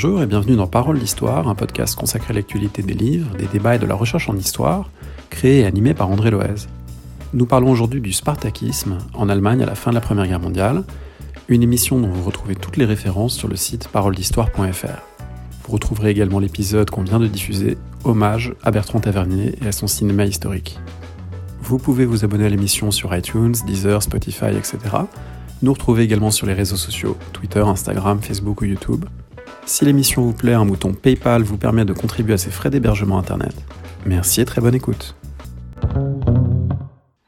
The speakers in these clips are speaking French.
Bonjour et bienvenue dans Parole d'Histoire, un podcast consacré à l'actualité des livres, des débats et de la recherche en histoire, créé et animé par André Loez. Nous parlons aujourd'hui du spartakisme en Allemagne à la fin de la Première Guerre mondiale, une émission dont vous retrouvez toutes les références sur le site paroledhistoire.fr. Vous retrouverez également l'épisode qu'on vient de diffuser, Hommage à Bertrand Tavernier et à son cinéma historique. Vous pouvez vous abonner à l'émission sur iTunes, Deezer, Spotify, etc. Nous retrouver également sur les réseaux sociaux, Twitter, Instagram, Facebook ou YouTube. Si l'émission vous plaît, un bouton PayPal vous permet de contribuer à ses frais d'hébergement Internet. Merci et très bonne écoute.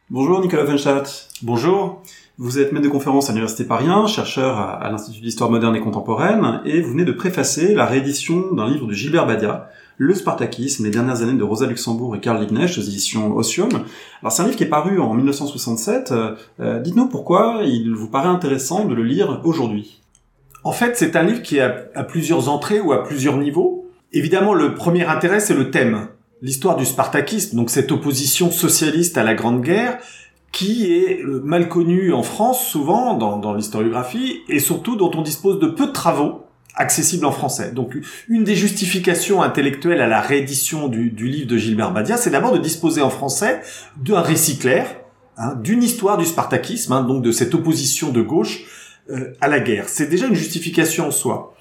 Bonjour Nicolas Venstadt. Bonjour. Vous êtes maître de conférence à l'Université Paris chercheur à, l'Institut d'Histoire moderne et contemporaine, et vous venez de préfacer la réédition d'un livre de Gilbert Badia, Le Spartakisme, les dernières années de Rosa Luxembourg et Karl Liebknecht aux éditions Ossium. Alors c'est un livre qui est paru en 1967. Euh, dites-nous pourquoi il vous paraît intéressant de le lire aujourd'hui. En fait, c'est un livre qui a à plusieurs entrées ou à plusieurs niveaux. Évidemment, le premier intérêt, c'est le thème. L'histoire du spartakisme, donc cette opposition socialiste à la Grande Guerre, qui est mal connue en France souvent dans, l'historiographie et surtout dont on dispose de peu de travaux accessibles en français. Donc une des justifications intellectuelles à la réédition du, du livre de Gilbert Badia, c'est d'abord de disposer en français d'un récit clair, hein, d'une histoire du spartakisme, hein, donc de cette opposition de gauche euh, à la guerre. C'est déjà une justification en soi.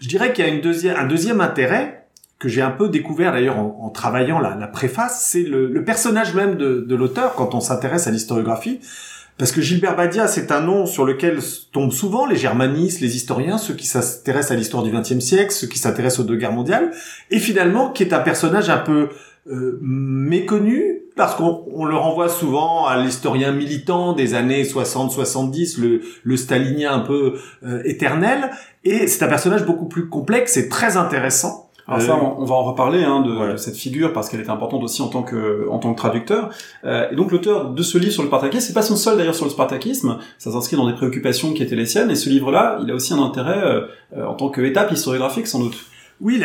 Je dirais qu'il y a une un deuxième intérêt que j'ai un peu découvert d'ailleurs en, travaillant la, la préface, c'est le, le, personnage même de, de l'auteur quand on s'intéresse à l'historiographie. Parce que Gilbert Badia, c'est un nom sur lequel tombent souvent les germanistes, les historiens, ceux qui s'intéressent à l'histoire du XXe siècle, ceux qui s'intéressent aux deux guerres mondiales, et finalement qui est un personnage un peu euh, méconnu parce qu'on le renvoie souvent à l'historien militant des années 60-70, le, le stalinien un peu euh, éternel, et c'est un personnage beaucoup plus complexe et très intéressant. Alors ça, euh, on va en reparler hein, de, cette figure parce qu'elle est importante aussi en tant que en tant que traducteur. Euh, et donc l'auteur de ce livre sur le Spartakisme, c'est pas son seul d'ailleurs sur le Spartakisme. Ça s'inscrit dans des préoccupations qui étaient les siennes. Et ce livre-là, il a aussi un intérêt en tant qu'étape historiographique sans doute. Oui,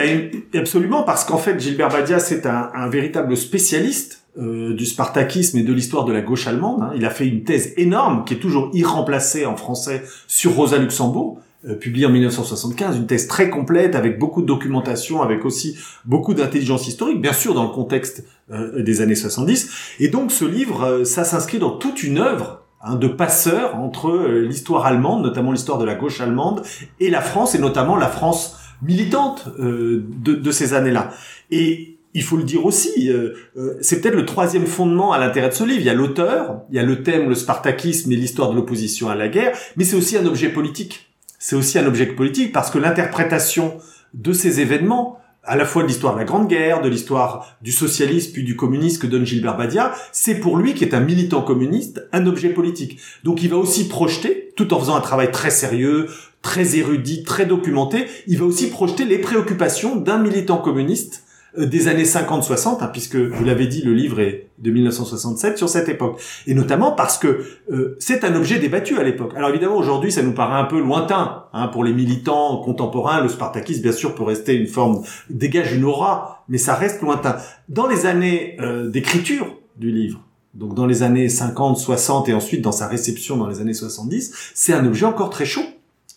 absolument, parce qu'en fait, Gilbert Badia, c'est un, un, véritable spécialiste euh, du spartakisme et de l'histoire de la gauche allemande. Hein. Il a fait une thèse énorme, qui est toujours irremplacée en français, sur Rosa Luxembourg, euh, publiée en 1975, une thèse très complète, avec beaucoup de documentation, avec aussi beaucoup d'intelligence historique, bien sûr dans le contexte euh, des années 70. Et donc ce livre, euh, ça s'inscrit dans toute une œuvre hein, de passeur entre euh, l'histoire allemande, notamment l'histoire de la gauche allemande, et la France, et notamment la France militante euh, de, de, ces années-là. Et il faut le dire aussi, euh, euh, c'est peut-être le troisième fondement à l'intérêt de ce livre. Il y a l'auteur, il y a le thème, le spartakisme et l'histoire de l'opposition à la guerre, mais c'est aussi un objet politique. C'est aussi un objet politique parce que l'interprétation de ces événements, à la fois de l'histoire de la Grande Guerre, de l'histoire du socialisme puis du communisme que donne Gilbert Badia, c'est pour lui, qui est un militant communiste, un objet politique. Donc il va aussi projeter, tout en faisant un travail très sérieux, très érudit, très documenté, il va aussi projeter les préoccupations d'un militant communiste des années 50-60, hein, puisque vous l'avez dit, le livre est de 1967 sur cette époque, et notamment parce que euh, c'est un objet débattu à l'époque. Alors évidemment, aujourd'hui, ça nous paraît un peu lointain hein, pour les militants contemporains. Le Spartakisme, bien sûr, peut rester une forme dégage une aura, mais ça reste lointain. Dans les années euh, d'écriture du livre, donc dans les années 50, 60 et ensuite dans sa réception dans les années 70, c'est un objet encore très chaud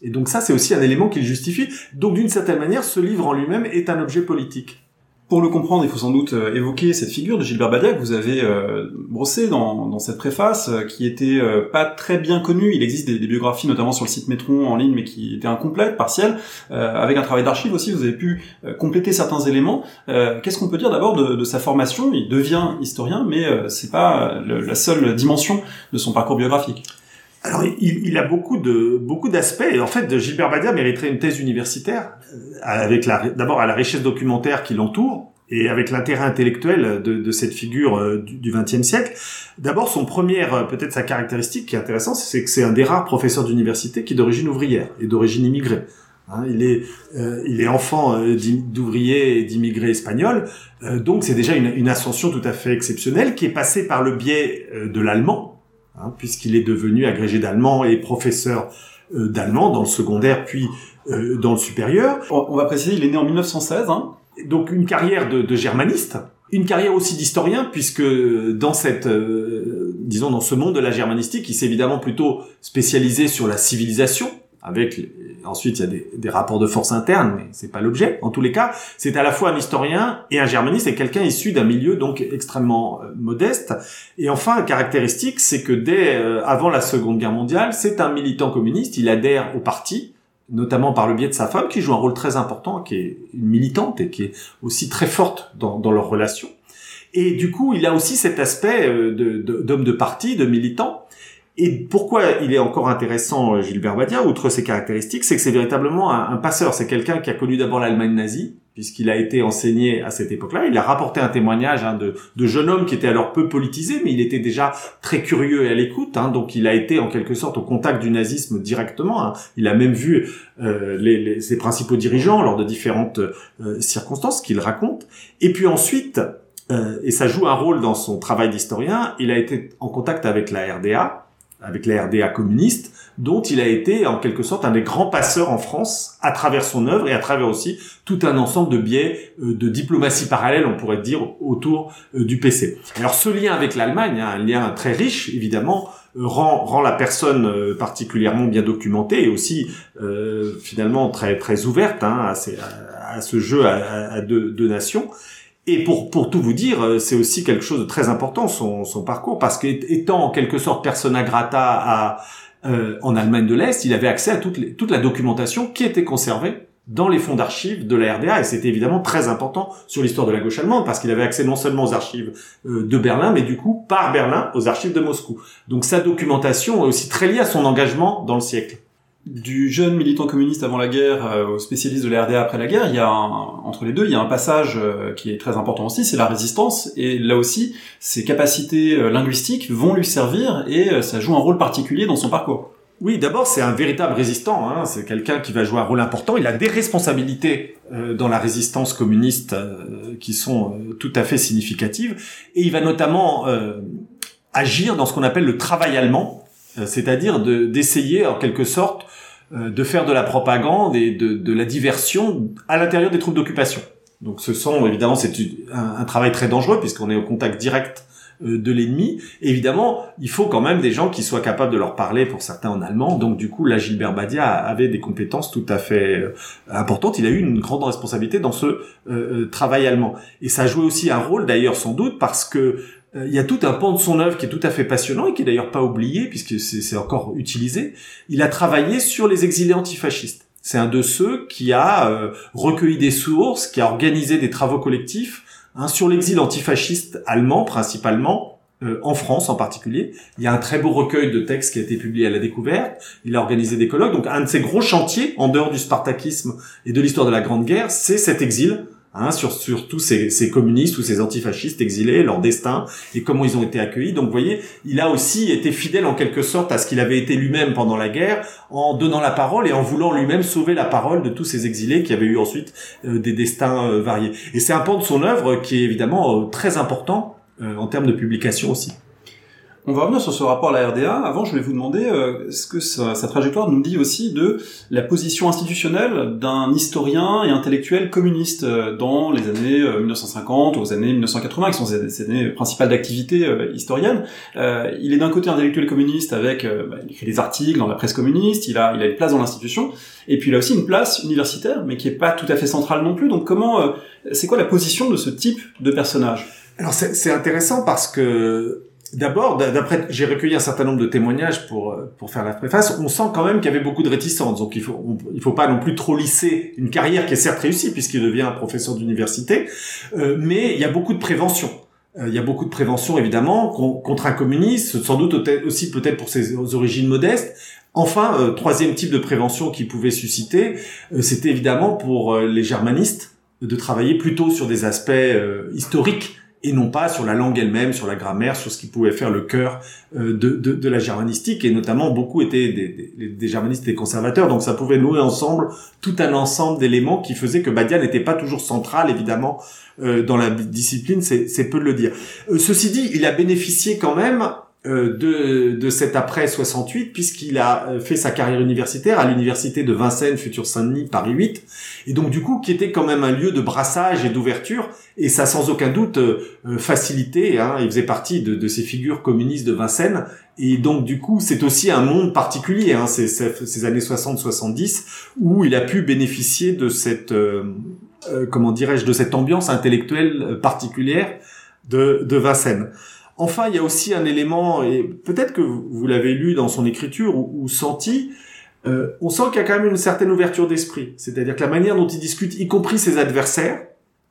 et donc ça, c'est aussi un élément qui le justifie. Donc d'une certaine manière, ce livre en lui-même est un objet politique. Pour le comprendre, il faut sans doute euh, évoquer cette figure de Gilbert Badia que vous avez euh, brossé dans, dans, cette préface, euh, qui était euh, pas très bien connue. Il existe des, des, biographies, notamment sur le site Métron en ligne, mais qui étaient incomplètes, partielles. avec un travail d'archives aussi, vous avez pu compléter certains éléments. Qu'est-ce qu'on peut dire d'abord de, de, sa formation? Il devient historien, mais c'est pas la seule dimension de son parcours biographique. Alors, il, il, a beaucoup de beaucoup d'aspects. En fait, Gilbert Badia mériterait une thèse universitaire euh, avec la d'abord à la richesse documentaire qui l'entoure et avec l'intérêt intellectuel de, de, cette figure euh, du XXe siècle. D'abord, son première, euh, peut-être sa caractéristique qui est intéressante, c'est que c'est un des rares professeurs d'université qui est d'origine ouvrière et d'origine immigrée. Hein, il est, il est enfant d'ouvriers et d'immigrés espagnols, donc c'est déjà une, ascension tout à fait exceptionnelle qui est passée par le biais de l'allemand, Hein, puisqu'il est devenu agrégé d'allemand et professeur euh, d'allemand dans le secondaire puis euh, dans le supérieur. On va préciser, il est né en 1916. Hein. Donc une carrière de, de, germaniste, une carrière aussi d'historien, puisque dans cette, euh, disons, dans ce monde de la germanistique, il s'est évidemment plutôt spécialisé sur la civilisation, avec ensuite il y a des, des, rapports de force internes, mais c'est pas l'objet. En tous les cas, c'est à la fois un historien et un germaniste et quelqu'un issu d'un milieu donc extrêmement euh, modeste. Et enfin, caractéristique, c'est que dès euh, avant la Seconde Guerre mondiale, c'est un militant communiste. Il adhère au parti, notamment par le biais de sa femme, qui joue un rôle très important, qui est militante et qui est aussi très forte dans, dans leur relation. Et du coup, il a aussi cet aspect euh, d'homme de parti, de militant. Et pourquoi il est encore intéressant, euh, Gilbert Badia, outre ses caractéristiques, c'est que c'est véritablement un, passeur. C'est quelqu'un qui a connu d'abord l'Allemagne nazie, puisqu'il a été enseigné à cette époque-là. Il a rapporté un témoignage hein, de, de jeunes hommes qui étaient alors peu politisés, mais il était déjà très curieux et à l'écoute. Hein, donc il a été en quelque sorte au contact du nazisme directement. Hein. Il a même vu euh, les, ses principaux dirigeants lors de différentes euh, circonstances qu'il raconte. Et puis ensuite, euh, et ça joue un rôle dans son travail d'historien, il a été en contact avec la RDA, avec la RDA communiste, dont il a été en quelque sorte un des grands passeurs en France à travers son œuvre et à travers aussi tout un ensemble de biais euh, de diplomatie parallèle, on pourrait dire, autour euh, du PC. Alors ce lien avec l'Allemagne, hein, un lien très riche évidemment, rend, rend la personne particulièrement bien documentée et aussi finalement très très ouverte hein, à, à, ce jeu à, à deux, deux nations. Et pour, pour tout vous dire, euh, c'est aussi quelque chose de très important, son, son parcours, parce qu'étant en quelque sorte persona grata à, euh, en Allemagne de l'Est, il avait accès à toute, toute la documentation qui était conservée dans les fonds d'archives de la RDA, et c'était évidemment très important sur l'histoire de la gauche allemande, parce qu'il avait accès non seulement aux archives euh, de Berlin, mais du coup, par Berlin, aux archives de Moscou. Donc sa documentation est aussi très liée à son engagement dans le siècle du jeune militant communiste avant la guerre euh, au spécialiste de la après la guerre, il y a entre les deux, il y a un passage euh, qui est très important aussi, c'est la résistance. Et là aussi, ses capacités euh, linguistiques vont lui servir et ça joue un rôle particulier dans son parcours. Oui, d'abord c'est un véritable résistant. Hein. C'est quelqu'un qui va jouer un rôle important. Il a des responsabilités dans la résistance communiste qui sont tout à fait significatives, et il va notamment agir dans ce qu'on appelle le travail allemand, c'est-à-dire d'essayer en quelque sorte de faire de la propagande et de, de la diversion à l'intérieur des troupes d'occupation. Donc ce sont évidemment c'est un, un, travail très dangereux puisqu'on est au contact direct euh, de l'ennemi. Évidemment, il faut quand même des gens qui soient capables de leur parler, pour certains en allemand. Donc du coup, là, Gilbert Badia avait des compétences tout à fait euh, importantes. Il a eu une grande responsabilité dans ce euh, travail allemand. Et ça a joué aussi un rôle, d'ailleurs, sans doute, parce que euh, il y a tout un pan de son œuvre qui est tout à fait passionnant et qui est d'ailleurs pas oublié puisque c'est encore utilisé. Il a travaillé sur les exilés antifascistes. C'est un de ceux qui a euh, recueilli des sources, qui a organisé des travaux collectifs hein, sur l'exil antifasciste allemand principalement, euh, en France en particulier. Il y a un très beau recueil de textes qui a été publié à la découverte. Il a organisé des colloques. Donc un de ses gros chantiers, en dehors du spartakisme et de l'histoire de la Grande Guerre, c'est cet exil Hein, sur, sur tous ces, ces, communistes ou ces antifascistes exilés, leur destin et comment ils ont été accueillis. Donc vous voyez, il a aussi été fidèle en quelque sorte à ce qu'il avait été lui-même pendant la guerre, en donnant la parole et en voulant lui-même sauver la parole de tous ces exilés qui avaient eu ensuite euh, des destins euh, variés. Et c'est un pan de son œuvre qui est évidemment euh, très important en termes de publication aussi. On va revenir sur ce rapport à la RDA. Avant, je voulais vous demander euh, ce que sa, trajectoire nous dit aussi de la position institutionnelle d'un historien et intellectuel communiste euh, dans les années 1950 euh, aux années 1980, qui sont ses, années principales d'activité historienne. il est d'un côté intellectuel communiste avec, bah, il écrit des articles dans la presse communiste, il a, il a une place dans l'institution, et puis il a aussi une place universitaire, mais qui est pas tout à fait centrale non plus. Donc comment, c'est quoi la position de ce type de personnage? Alors c'est intéressant parce que D'abord, d'après, j'ai recueilli un certain nombre de témoignages pour pour faire la préface. On sent quand même qu'il y avait beaucoup de réticence. Donc il faut il faut pas non plus trop lisser une carrière qui est certes réussie puisqu'il devient un professeur d'université, euh, mais il y a beaucoup de prévention. Euh, il y a beaucoup de prévention évidemment contre un communiste, sans doute aussi peut-être pour ses origines modestes. Enfin, euh, troisième type de prévention qui pouvait susciter, c'était évidemment pour les germanistes de travailler plutôt sur des aspects historiques et non pas sur la langue elle-même, sur la grammaire, sur ce qui pouvait faire le cœur euh, de, de, de, la germanistique. Et notamment, beaucoup étaient des, des, des, germanistes et conservateurs, donc ça pouvait nouer ensemble tout un ensemble d'éléments qui faisaient que Badia n'était pas toujours central, évidemment, euh, dans la discipline, c'est peu de le dire. Euh, ceci dit, il a bénéficié quand même de, de cet après 68 puisqu'il a euh, fait sa carrière universitaire à l'université de Vincennes, futur Saint-Denis, Paris 8, et donc du coup qui était quand même un lieu de brassage et d'ouverture, et ça sans aucun doute euh, facilité, hein, il faisait partie de, de, ces figures communistes de Vincennes, et donc du coup c'est aussi un monde particulier, hein, ces, ces, années 60-70, où il a pu bénéficier de cette, comment dirais-je, de cette ambiance intellectuelle particulière de, de Vincennes. Enfin, il y a aussi un élément, et peut-être que vous l'avez lu dans son écriture ou, senti, euh, on sent qu'il y a quand même une certaine ouverture d'esprit. C'est-à-dire que la manière dont il discute, y compris ses adversaires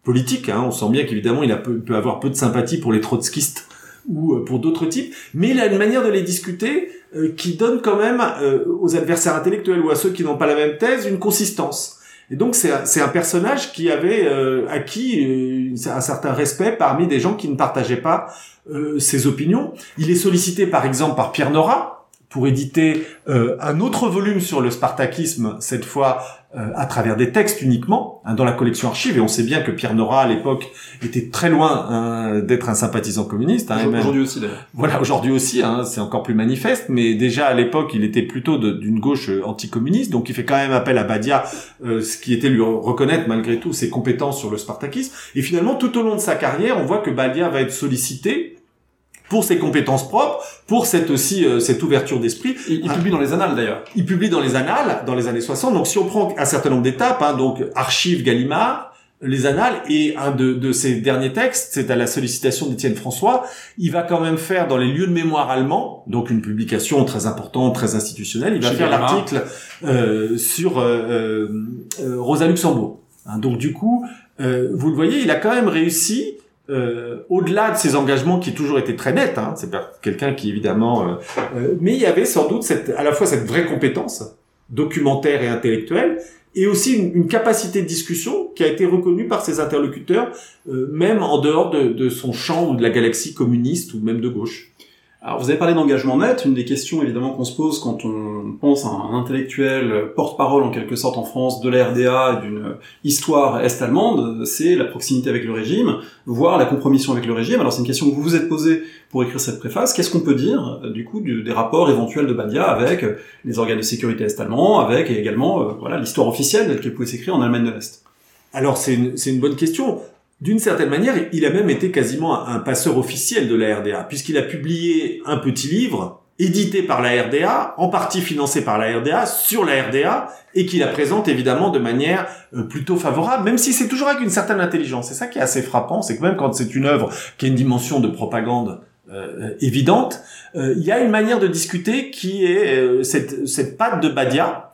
politiques, hein, on sent bien qu'évidemment il, peut avoir peu de sympathie pour les trotskistes ou euh, pour d'autres types, mais il a une manière de les discuter euh, qui donne quand même aux adversaires intellectuels ou à ceux qui n'ont pas la même thèse une consistance. Et donc c'est un, personnage qui avait acquis un certain respect parmi des gens qui ne partageaient pas euh, ses opinions. Il est sollicité par exemple par Pierre Nora pour éditer euh, un autre volume sur le spartakisme, cette fois euh, à travers des textes uniquement, hein, dans la collection archive. Et on sait bien que Pierre Nora, à l'époque, était très loin hein, d'être un sympathisant communiste. Hein, aujourd'hui aussi, d'ailleurs. Voilà, aujourd'hui aussi, hein, c'est encore plus manifeste. Mais déjà, à l'époque, il était plutôt d'une gauche anticommuniste. Donc, il fait quand même appel à Badia, ce qui était lui reconnaître, malgré tout, ses compétences sur le spartakisme. Et finalement, tout au long de sa carrière, on voit que Badia va être sollicité pour ses compétences propres, pour cette aussi euh, cette ouverture d'esprit. Il, il, publie dans les annales d'ailleurs. Il publie dans les annales dans les années 60. Donc si on prend un certain nombre d'étapes, hein, donc archives Gallimard, les annales et un de, de ses derniers textes, c'est à la sollicitation d'Étienne François, il va quand même faire dans les lieux de mémoire allemands, donc une publication très importante, très institutionnelle, il va faire l'article euh, sur euh, euh, Rosa Luxembourg. Hein, donc du coup, euh, vous le voyez, il a quand même réussi euh, au-delà de ses engagements qui toujours été très nets, hein, c'est quelqu'un qui évidemment, euh, euh, mais il y avait sans doute cette, à la fois cette vraie compétence documentaire et intellectuelle, et aussi une, capacité de discussion qui a été reconnue par ses interlocuteurs, même en dehors de, de son champ ou de la galaxie communiste ou même de gauche. Alors vous avez parlé d'engagement net, une des questions évidemment qu'on se pose quand on pense à un intellectuel porte-parole en quelque sorte en France de la RDA d'une histoire est-allemande, c'est la proximité avec le régime, voire la compromission avec le régime. Alors c'est une question que vous vous êtes posée pour écrire cette préface. Qu'est-ce qu'on peut dire du coup des rapports éventuels de Badia avec les organes de sécurité est-allemands, avec également euh, voilà l'histoire officielle telle qu'elle pouvait s'écrire en Allemagne de l'Est? Alors c'est une, une bonne question. D'une certaine manière, il a même été quasiment un passeur officiel de la RDA, puisqu'il a publié un petit livre édité par la RDA, en partie financé par la RDA, sur la RDA, et qui la présente évidemment de manière euh, plutôt favorable, même si c'est toujours avec une certaine intelligence. C'est ça qui est assez frappant, c'est que même quand c'est une œuvre qui a une dimension de propagande euh, évidente, euh, il y a une manière de discuter qui est cette, cette patte de Badia,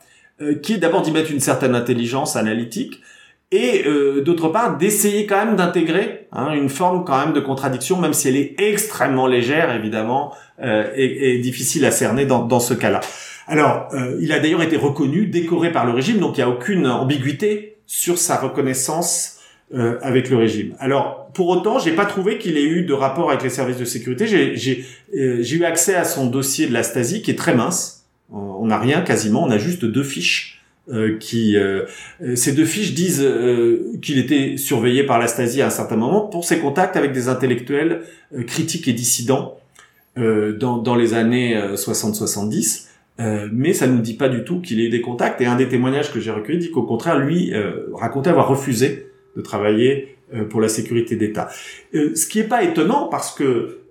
qui est d'abord d'y mettre une certaine intelligence analytique, et euh, d'autre part d'essayer quand même d'intégrer hein, une forme quand même de contradiction, même si elle est extrêmement légère évidemment euh, et, difficile à cerner dans, dans ce cas-là. Alors, euh, il a d'ailleurs été reconnu, décoré par le régime, donc il n'y a aucune ambiguïté sur sa reconnaissance euh, avec le régime. Alors, pour autant, j'ai pas trouvé qu'il ait eu de rapport avec les services de sécurité. J'ai euh, eu accès à son dossier de la Stasi qui est très mince. On n'a rien quasiment, on a juste deux fiches euh, qui euh, ces deux fiches disent euh, qu'il était surveillé par la Stasi à un certain moment pour ses contacts avec des intellectuels critiques et dissidents dans, dans les années 60-70. mais ça ne nous dit pas du tout qu'il ait eu des contacts. Et un des témoignages que j'ai recueillis dit qu'au contraire, lui racontait avoir refusé de travailler pour la sécurité d'État. ce qui n'est pas étonnant parce que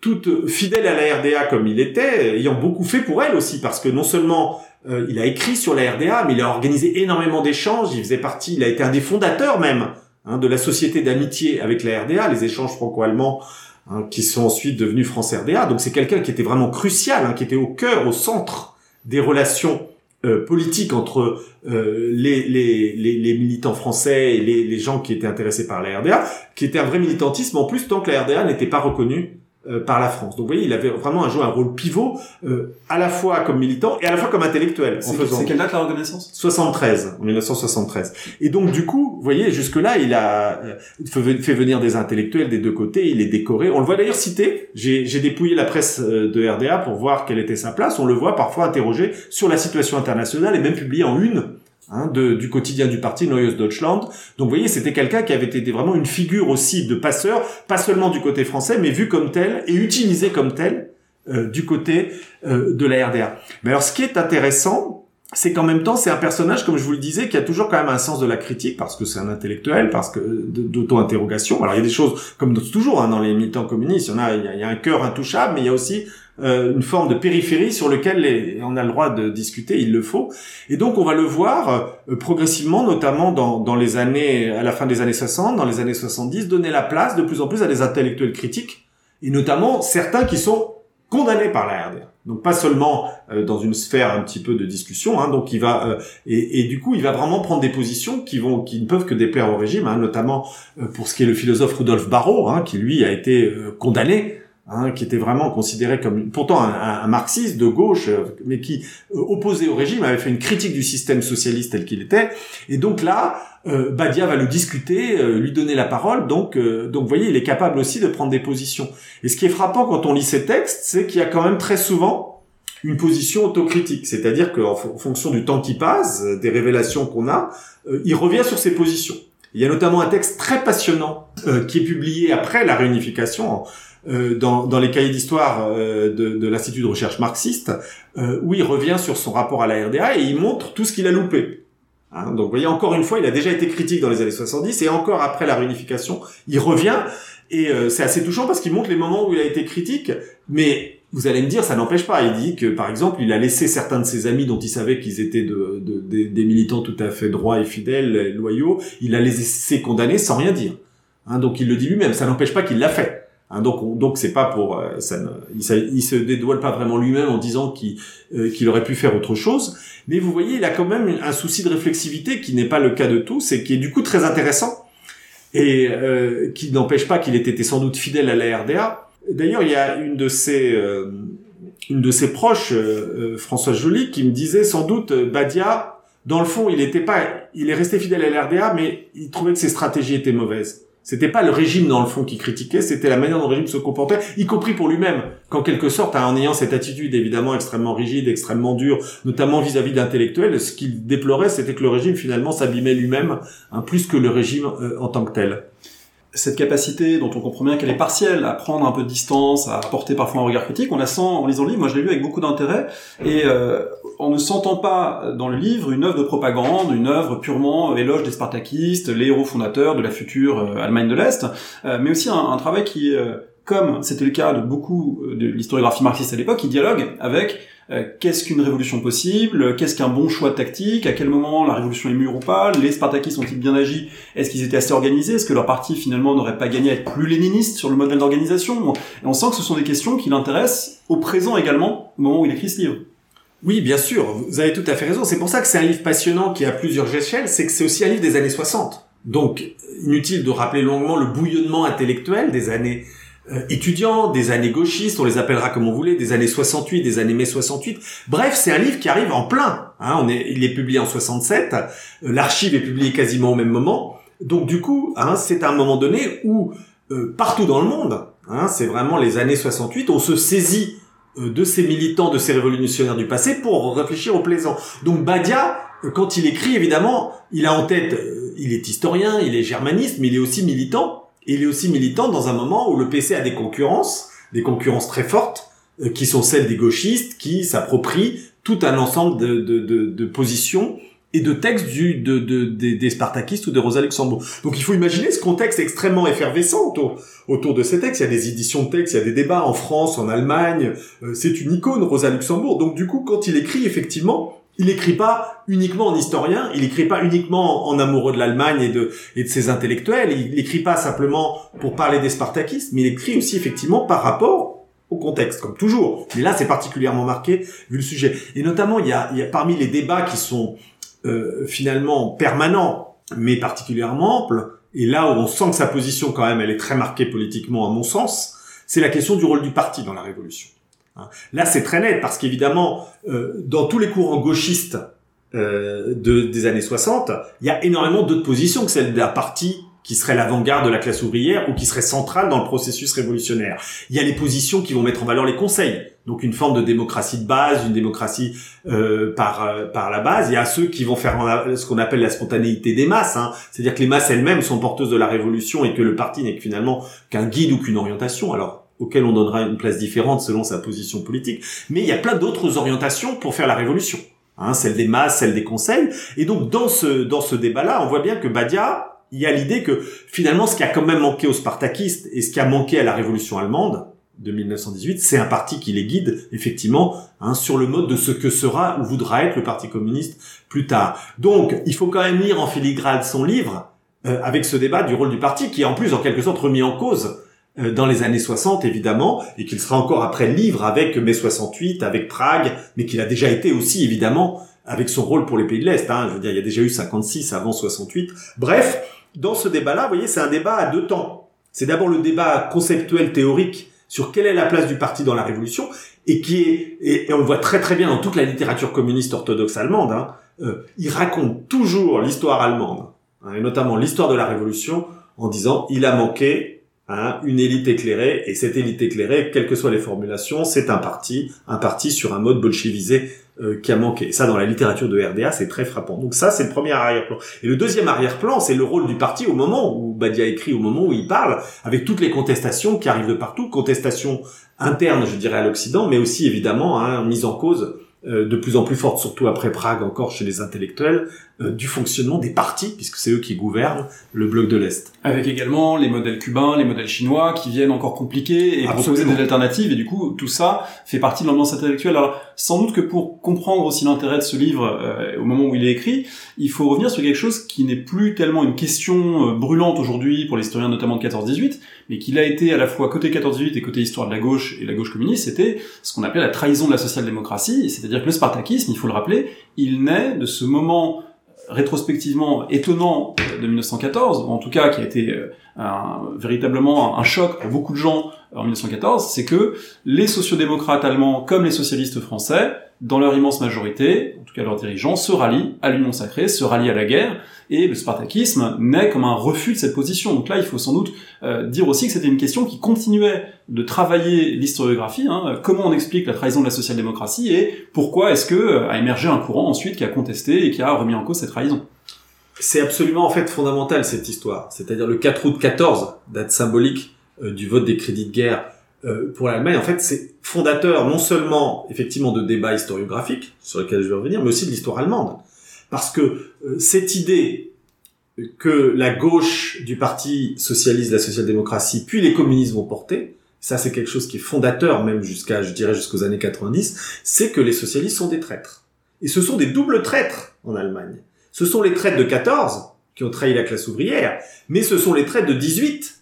toute fidèle à la RDA comme il était, ayant beaucoup fait pour elle aussi, parce que non seulement euh, il a écrit sur la RDA, mais il a organisé énormément d'échanges. Il faisait partie, il a été un des fondateurs même hein, de la société d'amitié avec la RDA, les échanges franco-allemands hein, qui sont ensuite devenus France-RDA. Donc c'est quelqu'un qui était vraiment crucial, hein, qui était au cœur, au centre des relations euh, politiques entre euh, les, les, les, militants français et les, les gens qui étaient intéressés par la RDA, qui était un vrai militantisme en plus tant que la RDA n'était pas reconnue euh, par la France. Donc vous voyez, il avait vraiment joué un rôle pivot euh, à la fois comme militant et à la fois comme intellectuel. C'est quelle date la reconnaissance? 73, en 1973. Et donc du coup, vous voyez, jusque-là, il a euh, fait venir des intellectuels des deux côtés, il est décoré. On le voit d'ailleurs cité, j'ai dépouillé la presse de RDA pour voir quelle était sa place. On le voit parfois interrogé sur la situation internationale et même publié en une Hein, de, du quotidien du parti Neues Deutschland. Donc vous voyez, c'était quelqu'un qui avait été vraiment une figure aussi de passeur, pas seulement du côté français, mais vu comme tel et utilisé comme tel du côté de la RDA. Mais alors ce qui est intéressant, c'est qu'en même temps, c'est un personnage, comme je vous le disais, qui a toujours quand même un sens de la critique, parce que c'est un intellectuel, parce que d'auto-interrogation. Alors il y a des choses, comme toujours hein, dans les militants communistes, il y, en a, il y a, un cœur intouchable, mais il y a aussi euh, une forme de périphérie sur lequel on a le droit de discuter, il le faut. Et donc on va le voir euh, progressivement, notamment dans, dans les années, à la fin des années 60, dans les années 70, donner la place de plus en plus à des intellectuels critiques, et notamment certains qui sont condamnés par la RDA. Donc pas seulement euh, dans une sphère un petit peu de discussion, hein, donc il va euh, et, et, du coup il va vraiment prendre des positions qui vont qui ne peuvent que déplaire au régime, hein, notamment euh, pour ce qui est le philosophe Rudolf Barrault, hein, qui lui a été condamné Hein, qui était vraiment considéré comme pourtant un, un, marxiste de gauche, mais qui opposé au régime avait fait une critique du système socialiste tel qu'il était. Et donc là, euh, Badia va le discuter, lui donner la parole. Donc, donc vous voyez, il est capable aussi de prendre des positions. Et ce qui est frappant quand on lit ces textes, c'est qu'il y a quand même très souvent une position autocritique, c'est-à-dire qu'en fonction du temps qui passe, euh, des révélations qu'on a, euh, il revient sur ses positions. Il y a notamment un texte très passionnant euh, qui est publié après la réunification dans, dans, les cahiers d'histoire de, de l'Institut de recherche marxiste, où il revient sur son rapport à la RDA et il montre tout ce qu'il a loupé. Hein, donc vous voyez, encore une fois, il a déjà été critique dans les années 70 et encore après la réunification, il revient et c'est assez touchant parce qu'il montre les moments où il a été critique, mais vous allez me dire, ça n'empêche pas. Il dit que, par exemple, il a laissé certains de ses amis dont il savait qu'ils étaient de, des militants tout à fait droits et fidèles, loyaux, il a laissé condamner sans rien dire. Hein, donc il le dit lui-même. Ça n'empêche pas qu'il l'a fait. Hein, donc donc c'est pas pour euh, ça, il, se dédouane pas vraiment lui-même en disant qu'il euh, qu'il aurait pu faire autre chose. Mais vous voyez, il a quand même un souci de réflexivité qui n'est pas le cas de tous et qui est du coup très intéressant et euh, qui n'empêche pas qu'il ait été sans doute fidèle à la RDA D'ailleurs, il y a une de ses, euh, une de ses proches, euh, François Joly, qui me disait sans doute, Badia, dans le fond, il était pas, il est resté fidèle à l'RDA, mais il trouvait que ses stratégies étaient mauvaises. C'était pas le régime dans le fond qui critiquait, c'était la manière dont le régime se comportait, y compris pour lui-même, qu'en quelque sorte, en ayant cette attitude évidemment extrêmement rigide, extrêmement dure, notamment vis-à-vis d'intellectuels, ce qu'il déplorait, c'était que le régime finalement s'abîmait lui-même, hein, plus que le régime en tant que tel cette capacité dont on comprend bien qu'elle est partielle à prendre un peu de distance, à apporter parfois un regard critique, on la sent en lisant le livre. Moi, je l'ai lu avec beaucoup d'intérêt et euh, on ne sentant pas dans le livre une œuvre de propagande, une œuvre purement éloge des Spartakistes, les héros fondateurs de la future euh, Allemagne de l'Est, euh, mais aussi un, un, travail qui, comme c'était le cas de beaucoup de l'historiographie marxiste à l'époque, qui dialogue avec euh, qu'est-ce qu'une révolution possible, qu'est-ce qu'un bon choix tactique, à quel moment la révolution est mûre ou pas, les Spartakistes ont-ils bien agi, est-ce qu'ils étaient assez organisés, est-ce que leur parti finalement n'aurait pas gagné à être plus léniniste sur le modèle d'organisation? Et on sent que ce sont des questions qui l'intéressent au présent également, au moment où il écrit ce livre. Oui, bien sûr, vous avez tout à fait raison. C'est pour ça que c'est un livre passionnant qui a plusieurs échelles, c'est que c'est aussi un livre des années 60. Donc, inutile de rappeler longuement le bouillonnement intellectuel des années euh, étudiants, des années gauchistes, on les appellera comme on voulait, des années 68, des années mai 68. Bref, c'est un livre qui arrive en plein. Hein, on est, il est publié en 67, euh, l'archive est publiée quasiment au même moment. Donc du coup, hein, c'est un moment donné où euh, partout dans le monde, hein, c'est vraiment les années 68, on se saisit de ces militants, de ces révolutionnaires du passé pour réfléchir au plaisant. Donc Badia, quand il écrit, évidemment, il a en tête, il est historien, il est germaniste, mais il est aussi militant il est aussi militant dans un moment où le PC a des concurrences, des concurrences très fortes, euh, qui sont celles des gauchistes, qui s'approprient tout un ensemble de, de, de, positions et de textes du, de, de, des Spartakistes ou de Rosa Luxembourg. Donc il faut imaginer ce contexte extrêmement effervescent autour, autour de ces textes. Il y a des éditions de textes, il y a des débats en France, en Allemagne. Euh, c'est une icône, Rosa Luxembourg. Donc du coup, quand il écrit, effectivement, il écrit pas uniquement en historien, il écrit pas uniquement en amoureux de l'Allemagne et de, et de ses intellectuels, il écrit pas simplement pour parler des Spartakistes, mais il écrit aussi effectivement par rapport au contexte, comme toujours. Mais là, c'est particulièrement marqué vu le sujet. Et notamment, il y a, il y a parmi les débats qui sont euh, finalement permanents, mais particulièrement amples, et là où on sent que sa position quand même, elle est très marquée politiquement à mon sens, c'est la question du rôle du parti dans la révolution. Hein. Là, c'est très net parce qu'évidemment, euh, dans tous les courants gauchistes euh, de, des années 60, il y a énormément d'autres positions que celle d'un parti qui serait l'avant-garde de la classe ouvrière ou qui serait centrale dans le processus révolutionnaire. Il y a les positions qui vont mettre en valeur les conseils, donc une forme de démocratie de base, une démocratie euh, par euh, par la base. Il y a ceux qui vont faire ce qu'on appelle la spontanéité des masses, hein. c'est-à-dire que les masses elles-mêmes sont porteuses de la révolution et que le parti n'est finalement qu'un guide ou qu'une orientation. Alors auquel on donnera une place différente selon sa position politique. Mais il y a plein d'autres orientations pour faire la révolution. Hein, celle des masses, celle des conseils. Et donc dans ce dans ce débat-là, on voit bien que Badia, il y a l'idée que finalement ce qui a quand même manqué aux spartakistes et ce qui a manqué à la révolution allemande de 1918, c'est un parti qui les guide effectivement hein, sur le mode de ce que sera ou voudra être le Parti communiste plus tard. Donc il faut quand même lire en filigrane son livre euh, avec ce débat du rôle du parti qui est en plus en quelque sorte remis en cause dans les années 60 évidemment et qu'il sera encore après livre avec mai 68 avec Prague mais qu'il a déjà été aussi évidemment avec son rôle pour les pays de l'Est hein. je veux dire il y a déjà eu 56 avant 68 bref dans ce débat là vous voyez c'est un débat à deux temps. C'est d'abord le débat conceptuel théorique sur quelle est la place du parti dans la révolution et qui est et, on le voit très très bien dans toute la littérature communiste orthodoxe allemande hein, euh, il raconte toujours l'histoire allemande hein, et notamment l'histoire de la révolution en disant il a manqué Hein, une élite éclairée, et cette élite éclairée, quelles que soient les formulations, c'est un parti, un parti sur un mode bolchevisé euh, qui a manqué. ça, dans la littérature de RDA, c'est très frappant. Donc ça, c'est le premier arrière-plan. Et le deuxième arrière-plan, c'est le rôle du parti au moment où Badia écrit, au moment où il parle, avec toutes les contestations qui arrivent de partout, contestations internes, je dirais, à l'Occident, mais aussi évidemment hein, mise en cause de plus en plus forte, surtout après Prague encore chez les intellectuels, euh, du fonctionnement des partis, puisque c'est eux qui gouvernent le bloc de l'Est. Avec également les modèles cubains, les modèles chinois, qui viennent encore compliquer et proposer des alternatives, et du coup, tout ça fait partie de l'ambiance intellectuelle. Alors, sans doute que pour comprendre aussi l'intérêt de ce livre euh, au moment où il est écrit, il faut revenir sur quelque chose qui n'est plus tellement une question brûlante aujourd'hui pour les historiens notamment de 14-18, mais qu'il a été à la fois côté 14-18 et côté histoire de la gauche et la gauche communiste, c'était ce qu'on appelait la trahison de la social-démocratie, c'est-à-dire que le spartakisme, il faut le rappeler, il naît de ce moment rétrospectivement étonnant de 1914, ou en tout cas qui a été euh, véritablement un choc pour beaucoup de gens en 1914, c'est que les sociodémocrates allemands comme les socialistes français dans leur immense majorité, en tout cas leurs dirigeants, se rallient à l'Union sacrée, se rallient à la guerre, et le spartakisme naît comme un refus de cette position. Donc là, il faut sans doute euh, dire aussi que c'était une question qui continuait de travailler l'historiographie, hein, comment on explique la trahison de la social-démocratie, et pourquoi est-ce que euh, a émergé un courant ensuite qui a contesté et qui a remis en cause cette trahison. C'est absolument en fait fondamental cette histoire, c'est-à-dire le 4 août 14, date symbolique euh, du vote des crédits de guerre euh, pour l'Allemagne, en fait, c'est fondateur non seulement effectivement de débats historiographiques sur lesquels je vais revenir, mais aussi de l'histoire allemande, parce que euh, cette idée que la gauche du parti socialiste, la social-démocratie, puis les communistes vont porter, ça c'est quelque chose qui est fondateur même jusqu'à, je dirais, jusqu'aux années 90, c'est que les socialistes sont des traîtres. Et ce sont des doubles traîtres en Allemagne. Ce sont les traîtres de 14 qui ont trahi la classe ouvrière, mais ce sont les traîtres de 18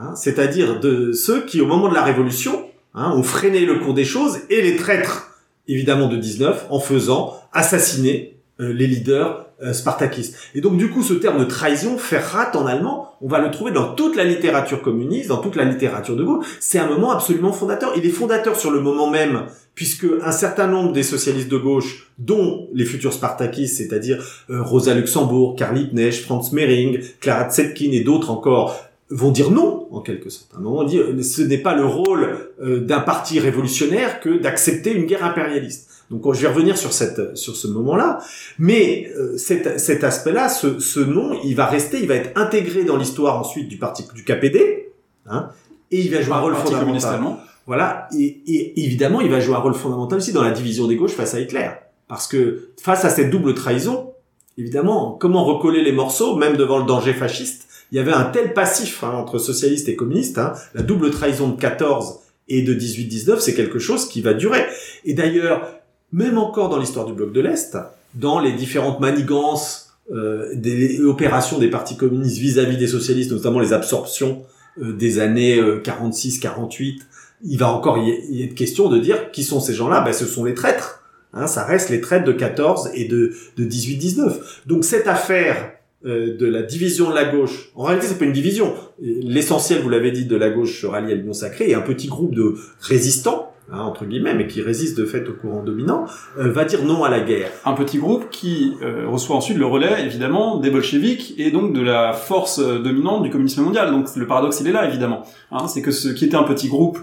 Hein, c'est-à-dire de ceux qui, au moment de la Révolution, hein, ont freiné le cours des choses, et les traîtres, évidemment, de 19, en faisant assassiner euh, les leaders euh, spartakistes. Et donc, du coup, ce terme de trahison, faire rate en allemand, on va le trouver dans toute la littérature communiste, dans toute la littérature de gauche. C'est un moment absolument fondateur. Il est fondateur sur le moment même, puisque un certain nombre des socialistes de gauche, dont les futurs spartakistes, c'est-à-dire euh, Rosa Luxembourg, Karl Liebknecht, Franz Mehring, Clara Zetkin et d'autres encore, vont dire non, en quelque sorte. À un moment dit, ce n'est pas le rôle euh, d'un parti révolutionnaire que d'accepter une guerre impérialiste. Donc je vais revenir sur cette sur ce moment-là, mais euh, cet, cet aspect-là, ce, ce nom, il va rester, il va être intégré dans l'histoire ensuite du parti du KPD, hein, et il va jouer un rôle fondamental. Voilà, et, et évidemment, il va jouer un rôle fondamental aussi dans la division des gauches face à Hitler, parce que face à cette double trahison, évidemment, comment recoller les morceaux, même devant le danger fasciste il y avait un tel passif hein, entre socialistes et communistes, hein, la double trahison de 14 et de 18-19, c'est quelque chose qui va durer. Et d'ailleurs, même encore dans l'histoire du bloc de l'Est, dans les différentes manigances euh, des opérations des partis communistes vis-à-vis des socialistes, notamment les absorptions euh, des années 46-48, euh, il va encore y, être question de dire qui sont ces gens-là Ben, ce sont les traîtres. Hein, ça reste les traîtres de 14 et de, de 18-19. Donc cette affaire de la division de la gauche. En réalité, c'est pas une division. L'essentiel, vous l'avez dit, de la gauche se rallie à l'Union sacrée et un petit groupe de résistants Hein, entre guillemets, mais qui résiste de fait au courant dominant, euh, va dire non à la guerre. Un petit groupe qui euh, reçoit ensuite le relais, évidemment, des bolcheviks et donc de la force euh, dominante du communisme mondial. Donc le paradoxe, il est là, évidemment. Hein, c'est que ce qui était un petit groupe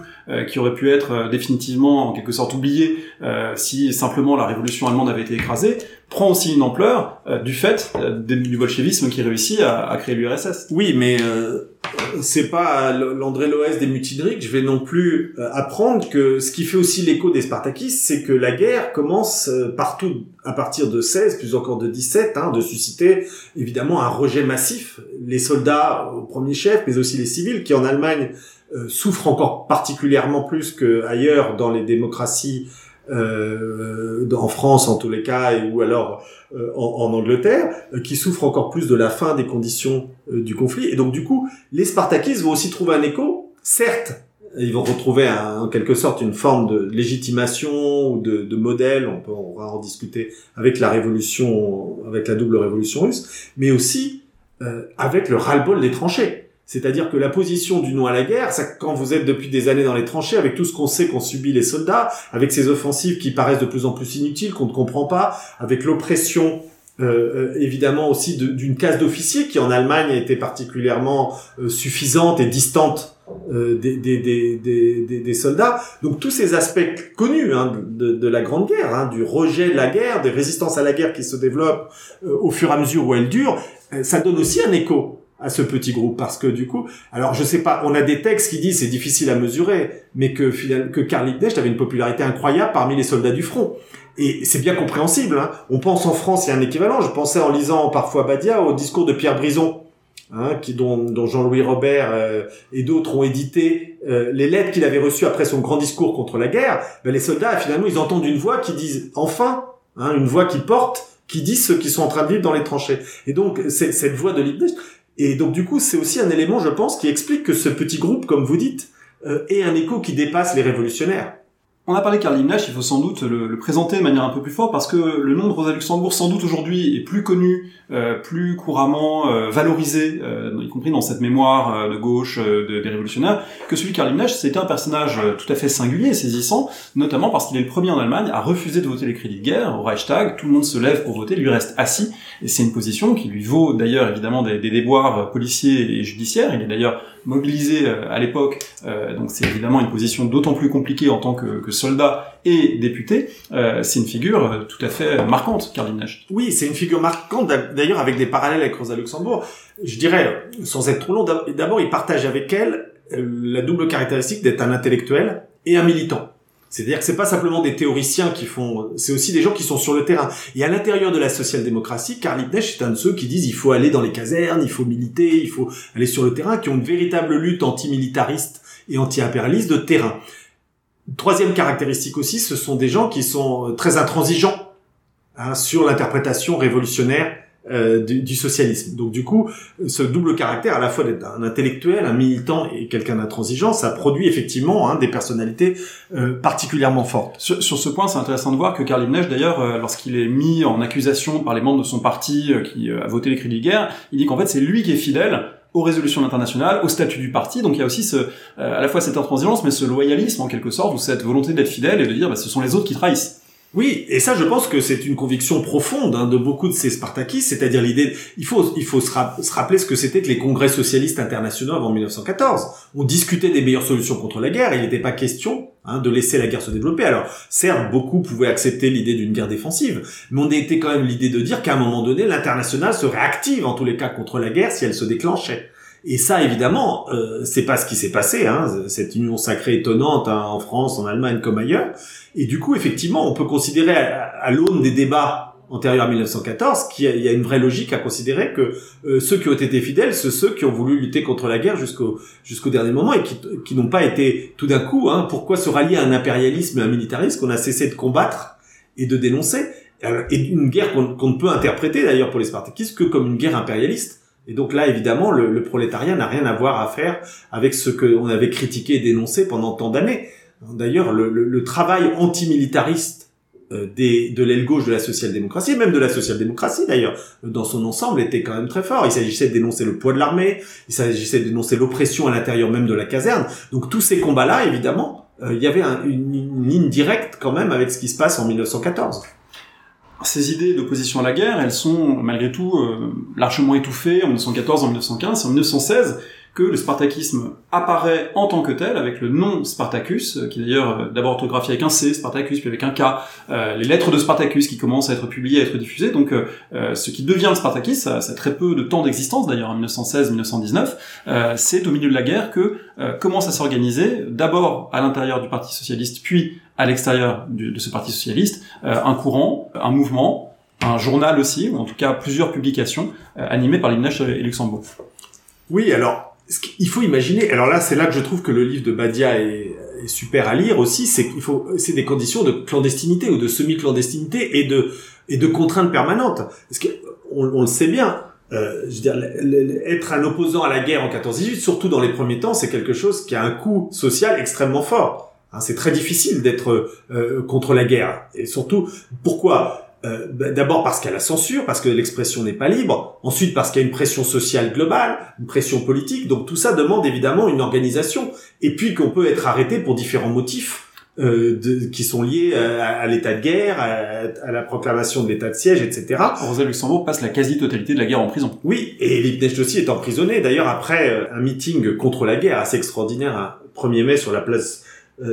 qui aurait pu être définitivement, en quelque sorte, oublié si simplement la révolution allemande avait été écrasée, prend aussi une ampleur du fait du bolchevisme qui réussit à, créer l'URSS. Oui, mais c'est pas l'André Loès des mutineries que je vais non plus euh, apprendre que ce qui fait aussi l'écho des Spartakistes, c'est que la guerre commence euh, partout à partir de 16, plus encore de 17, hein, de susciter évidemment un rejet massif. Les soldats au premier chef, mais aussi les civils, qui en Allemagne euh, souffrent encore particulièrement plus qu'ailleurs dans les démocraties euh, en France en tous les cas, et, ou alors euh, en, Angleterre, euh, qui souffrent encore plus de la fin des conditions euh, du conflit. Et donc du coup, les Spartakistes vont aussi trouver un écho. Certes, ils vont retrouver en quelque sorte une forme de légitimation ou de, de modèle. On peut on va en discuter avec la révolution, avec la double révolution russe, mais aussi avec le ras-le-bol des tranchées. C'est-à-dire que la position du non à la guerre, ça, quand vous êtes depuis des années dans les tranchées, avec tout ce qu'on sait qu'ont subi les soldats, avec ces offensives qui paraissent de plus en plus inutiles, qu'on ne comprend pas, avec l'oppression euh, euh évidemment aussi d'une case d'officiers qui en Allemagne a été particulièrement euh, suffisante et distante euh, des, des, des, des, soldats. Donc tous ces aspects connus hein, de, de, la Grande Guerre, hein, du rejet de la guerre, des résistances à la guerre qui se développent au fur et à mesure où elle dure, ça donne aussi un écho à ce petit groupe parce que du coup, alors je sais pas, on a des textes qui disent c'est difficile à mesurer, mais que que Karl Liebknecht avait une popularité incroyable parmi les soldats du front. Et c'est bien compréhensible. Hein. On pense en France, il y a un équivalent. Je pensais en lisant parfois Badia au discours de Pierre Brison, hein, qui dont, dont Jean-Louis Robert euh, et d'autres ont édité euh, les lettres qu'il avait reçues après son grand discours contre la guerre. Ben, les soldats, finalement, ils entendent une voix qui disent enfin, hein, une voix qui porte, qui dit ceux qui sont en train de vivre dans les tranchées. Et donc cette voix de Liebknecht, et donc du coup, c'est aussi un élément, je pense, qui explique que ce petit groupe, comme vous dites, euh, ait un écho qui dépasse les révolutionnaires. On a parlé de Karl Liebknecht, il faut sans doute le, présenter de manière un peu plus forte parce que le nom de Rosa Luxembourg sans doute aujourd'hui est plus connu, euh, plus couramment euh, valorisé, euh, y compris dans cette mémoire de gauche des révolutionnaires, que celui de Karl Liebknecht. C'était un personnage tout à fait singulier et saisissant, notamment parce qu'il est le premier en Allemagne à refuser de voter les crédits de guerre au Reichstag. Tout le monde se lève pour voter, lui reste assis et c'est une position qui lui vaut d'ailleurs évidemment des, des déboires policiers et judiciaires. Il est d'ailleurs mobilisé euh, à l'époque, euh, donc c'est évidemment une position d'autant plus compliquée en tant que, que soldat et député. Euh, c'est une figure tout à fait marquante, Karl Oui, c'est une figure marquante, d'ailleurs avec des parallèles avec Rosa Luxembourg. Je dirais, sans être trop long, d'abord il partage avec elle la double caractéristique d'être un intellectuel et un militant. C'est-à-dire que c'est pas simplement des théoriciens qui font, c'est aussi des gens qui sont sur le terrain. Et à l'intérieur de la social-démocratie, Karl Liebknecht est un de ceux qui disent il faut aller dans les casernes, il faut militer, il faut aller sur le terrain, qui ont une véritable lutte antimilitariste et anti-impérialiste de terrain. Troisième caractéristique aussi, ce sont des gens qui sont très intransigeants hein, sur l'interprétation révolutionnaire euh, du, socialisme. Donc du coup, ce double caractère, à la fois d'être un intellectuel, un militant et quelqu'un d'intransigeant, ça produit effectivement hein, des personnalités euh, particulièrement fortes. Sur, ce point, c'est intéressant de voir que Karl Liebknecht, d'ailleurs, euh, lorsqu'il est mis en accusation par les membres de son parti qui a voté les crédits de guerre, il dit qu'en fait c'est lui qui est fidèle aux résolutions internationales, au statut du parti. Donc il y a aussi ce, à la fois cette intransigeance, mais ce loyalisme en quelque sorte, ou cette volonté d'être fidèle et de dire bah, ce sont les autres qui trahissent. Oui, et ça, je pense que c'est une conviction profonde hein, de beaucoup de ces Spartakistes, c'est-à-dire l'idée, il faut, il faut se, rappeler ce que c'était que les congrès socialistes internationaux avant 1914. On discutait des meilleures solutions contre la guerre, il n'était pas question hein, de laisser la guerre se développer. Alors, certes, beaucoup pouvaient accepter l'idée d'une guerre défensive, mais on était quand même l'idée de dire qu'à un moment donné, l'international serait active en tous les cas contre la guerre si elle se déclenchait. Et ça, évidemment, euh, c'est pas ce qui s'est passé. Hein, cette union sacrée étonnante hein, en France, en Allemagne comme ailleurs. Et du coup, effectivement, on peut considérer à, l'aune des débats antérieurs à 1914 qu'il y, a une vraie logique à considérer que euh, ceux qui ont été fidèles, c'est ceux qui ont voulu lutter contre la guerre jusqu'au jusqu'au dernier moment et qui, qui n'ont pas été tout d'un coup. Hein, pourquoi se rallier à un impérialisme et un militarisme qu'on a cessé de combattre et de dénoncer? Et une guerre qu'on ne peut interpréter d'ailleurs pour les Spartakistes que comme une guerre impérialiste et donc là, évidemment, le, le prolétariat n'a rien à voir à faire avec ce qu'on avait critiqué et dénoncé pendant tant d'années. D'ailleurs, le, le, le, travail antimilitariste euh, des, de l'aile gauche de la social-démocratie, et même de la social-démocratie d'ailleurs, dans son ensemble, était quand même très fort. Il s'agissait de dénoncer le poids de l'armée, il s'agissait de dénoncer l'oppression à l'intérieur même de la caserne. Donc tous ces combats-là, évidemment, euh, il y avait une, une ligne directe quand même avec ce qui se passe en 1914 ces idées d'opposition à la guerre, elles sont malgré tout euh, largement étouffées en 1914, en 1915, en 1916 que le spartakisme apparaît en tant que tel avec le nom Spartacus, qui d'ailleurs d'abord orthographié avec un C, Spartacus, puis avec un K, les lettres de Spartacus qui commencent à être publiées, à être diffusées. Donc ce qui devient le Spartakisme, ça, ça a très peu de temps d'existence d'ailleurs, en 1916-1919, c'est au milieu de la guerre que commence à s'organiser, d'abord à l'intérieur du Parti socialiste, puis à l'extérieur de ce Parti socialiste, un courant, un mouvement, un journal aussi, ou en tout cas plusieurs publications euh, animées par l'INH et Luxembourg. Oui, alors il faut imaginer. Alors là, c'est là que je trouve que le livre de Badia est, super à lire aussi. C'est qu'il faut, c'est des conditions de clandestinité ou de semi-clandestinité et de et de contraintes permanentes. Parce que on, le sait bien. Euh, je veux dire, être un opposant à la guerre en 14-18, surtout dans les premiers temps, c'est quelque chose qui a un coût social extrêmement fort. Hein, c'est très difficile d'être euh, contre la guerre. Et surtout, pourquoi euh, bah, d'abord parce qu'il y a la censure, parce que l'expression n'est pas libre. Ensuite parce qu'il y a une pression sociale globale, une pression politique. Donc tout ça demande évidemment une organisation. Et puis qu'on peut être arrêté pour différents motifs. Euh, de, qui sont liés à, l'état de guerre, à, la proclamation de l'état de siège, etc. Rosa Luxembourg passe la quasi-totalité de la guerre en prison. Oui, et Liebknecht aussi est emprisonné. D'ailleurs, après euh, un meeting contre la guerre assez extraordinaire, un 1er mai sur la place,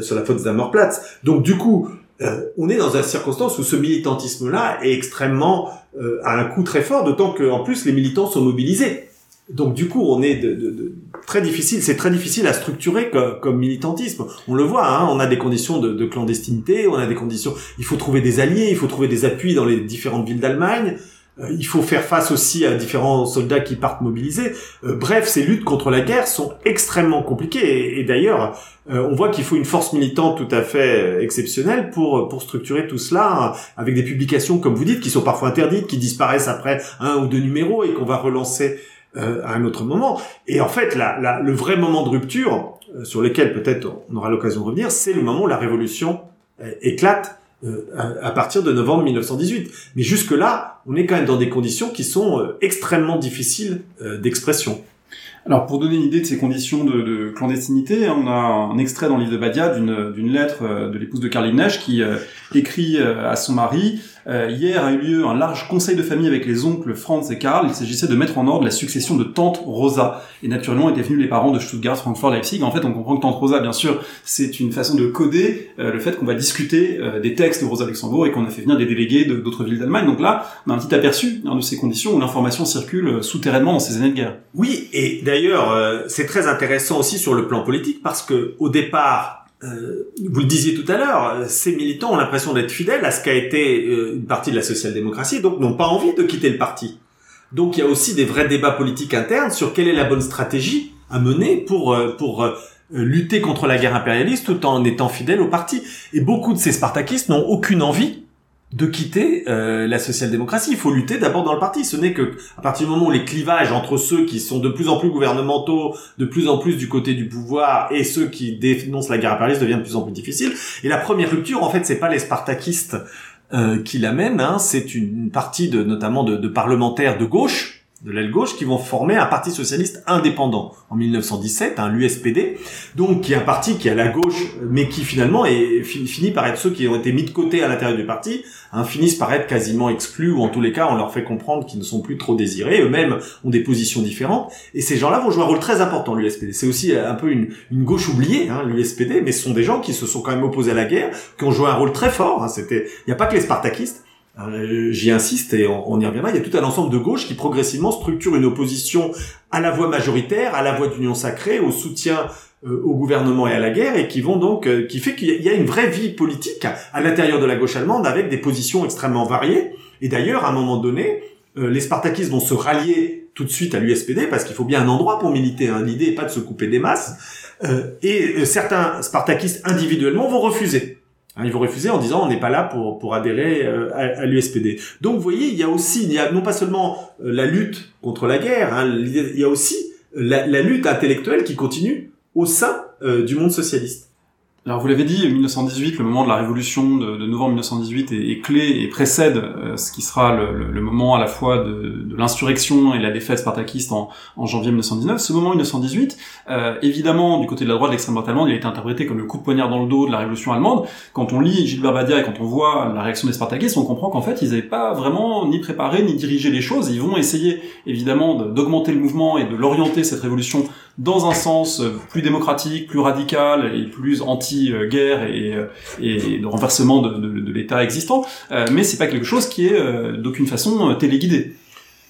sur la Potsdamer Platz. Donc du coup, euh, on est dans une circonstance où ce militantisme-là est extrêmement euh, à un coût très fort, d'autant qu'en plus les militants sont mobilisés. Donc du coup, on est de, très difficile, c'est très difficile à structurer comme, militantisme. On le voit, hein, on a des conditions de, de, clandestinité, on a des conditions. Il faut trouver des alliés, il faut trouver des appuis dans les différentes villes d'Allemagne. Euh, il faut faire face aussi à différents soldats qui partent mobilisés. Euh, bref, ces luttes contre la guerre sont extrêmement compliquées. Et, d'ailleurs, euh, on voit qu'il faut une force militante tout à fait exceptionnelle pour pour structurer tout cela, avec des publications, comme vous dites, qui sont parfois interdites, qui disparaissent après un ou deux numéros et qu'on va relancer à un autre moment. Et en fait, la, le vrai moment de rupture, sur lequel peut-être on aura l'occasion de revenir, c'est le moment où la révolution éclate euh, à, partir de novembre 1918. Mais jusque-là, on est quand même dans des conditions qui sont euh, extrêmement difficiles euh, d'expression. Alors pour donner une idée de ces conditions de, de clandestinité, on a un extrait dans le livre de Badia d'une lettre de l'épouse de Karl Liebknecht qui écrit à son mari euh, hier a eu lieu un large conseil de famille avec les oncles Franz et Karl. Il s'agissait de mettre en ordre la succession de tante Rosa. Et naturellement étaient venus les parents de Stuttgart, Francfort, Leipzig. En fait, on comprend que tante Rosa, bien sûr, c'est une façon de coder euh, le fait qu'on va discuter euh, des textes de Rosa Luxembourg et qu'on a fait venir des délégués d'autres villes d'Allemagne. Donc là, on a un petit aperçu hein, de ces conditions où l'information circule souterrainement dans ces années de guerre. Oui, et d'ailleurs, c'est très intéressant aussi sur le plan politique parce que au départ, euh, vous le disiez tout à l'heure, ces militants ont l'impression d'être fidèles à ce qu'a été euh, une partie de la social-démocratie, donc n'ont pas envie de quitter le parti. Donc il y a aussi des vrais débats politiques internes sur quelle est la bonne stratégie à mener pour euh, pour lutter contre la guerre impérialiste tout en étant fidèles au parti. Et beaucoup de ces spartakistes n'ont aucune envie de quitter euh, la social-démocratie. Il faut lutter d'abord dans le parti. Ce n'est que à partir du moment où les clivages entre ceux qui sont de plus en plus gouvernementaux, de plus en plus du côté du pouvoir, et ceux qui dénoncent la guerre impérialiste deviennent de plus en plus difficiles. Et la première rupture, en fait, c'est pas les spartakistes euh, qui l'amènent, hein, c'est une partie de notamment de, de parlementaires de gauche de l'aile gauche qui vont former un parti socialiste indépendant en 1917, un l'USPD, donc qui est un parti qui est à la gauche, mais qui finalement est, finit par être ceux qui ont été mis de côté à l'intérieur du parti, hein, finissent par être quasiment exclus, ou en tous les cas on leur fait comprendre qu'ils ne sont plus trop désirés, eux-mêmes ont des positions différentes, et ces gens-là vont jouer un rôle très important l'USPD. C'est aussi un peu une, une gauche oubliée, hein, l'USPD, mais ce sont des gens qui se sont quand même opposés à la guerre, qui ont joué un rôle très fort. Hein, C'était, il n'y a pas que les Spartakistes. Euh, j'y insiste et on, y reviendra. Il y a tout un ensemble de gauche qui progressivement structure une opposition à la voix majoritaire, à la voix d'union sacrée, au soutien euh, au gouvernement et à la guerre, et qui vont donc, euh, qui fait qu'il y a une vraie vie politique à, l'intérieur de la gauche allemande avec des positions extrêmement variées. Et d'ailleurs, à un moment donné, les Spartakistes vont se rallier tout de suite à l'USPD parce qu'il faut bien un endroit pour militer. Hein. L'idée n'est pas de se couper des masses. et certains Spartakistes individuellement vont refuser. Hein, ils vont refuser en disant on n'est pas là pour, adhérer euh, à, l'USPD. Donc vous voyez, il y a aussi, il y a non pas seulement euh, la lutte contre la guerre, hein, il y a aussi la, la, lutte intellectuelle qui continue au sein euh, du monde socialiste. Alors vous l'avez dit, 1918, le moment de la révolution de, novembre 1918 est, clé et précède euh, ce qui sera le, moment à la fois de, l'insurrection et la défaite spartakiste en, en, janvier 1919. Ce moment 1918, euh, évidemment, du côté de la droite de l'extrême droite allemande, il a été interprété comme le coup de poignard dans le dos de la révolution allemande. Quand on lit Gilbert Badia et quand on voit la réaction des spartakistes, on comprend qu'en fait, ils n'avaient pas vraiment ni préparé ni dirigé les choses. Ils vont essayer, évidemment, d'augmenter le mouvement et de l'orienter, cette révolution, dans un sens plus démocratique, plus radical et plus anti-guerre et, et de renversement de, de, de l'État existant, mais c'est pas quelque chose qui est d'aucune façon téléguidé.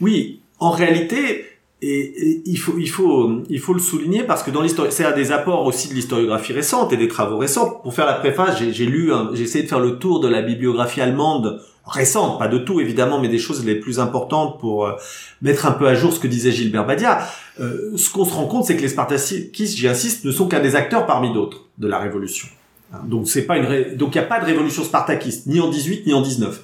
Oui, en réalité, et, il faut il faut il faut le souligner parce que dans l'histoire c'est un des apports aussi de l'historiographie récente et des travaux récents pour faire la préface j'ai lu j'ai essayé de faire le tour de la bibliographie allemande récente pas de tout évidemment mais des choses les plus importantes pour euh, mettre un peu à jour ce que disait Gilbert Badia. Euh, ce qu'on se rend compte c'est que les spartakistes j'insiste ne sont qu'un des acteurs parmi d'autres de la révolution. Hein, donc c'est pas une donc il n'y a pas de révolution spartakiste ni en 18 ni en 19 euh,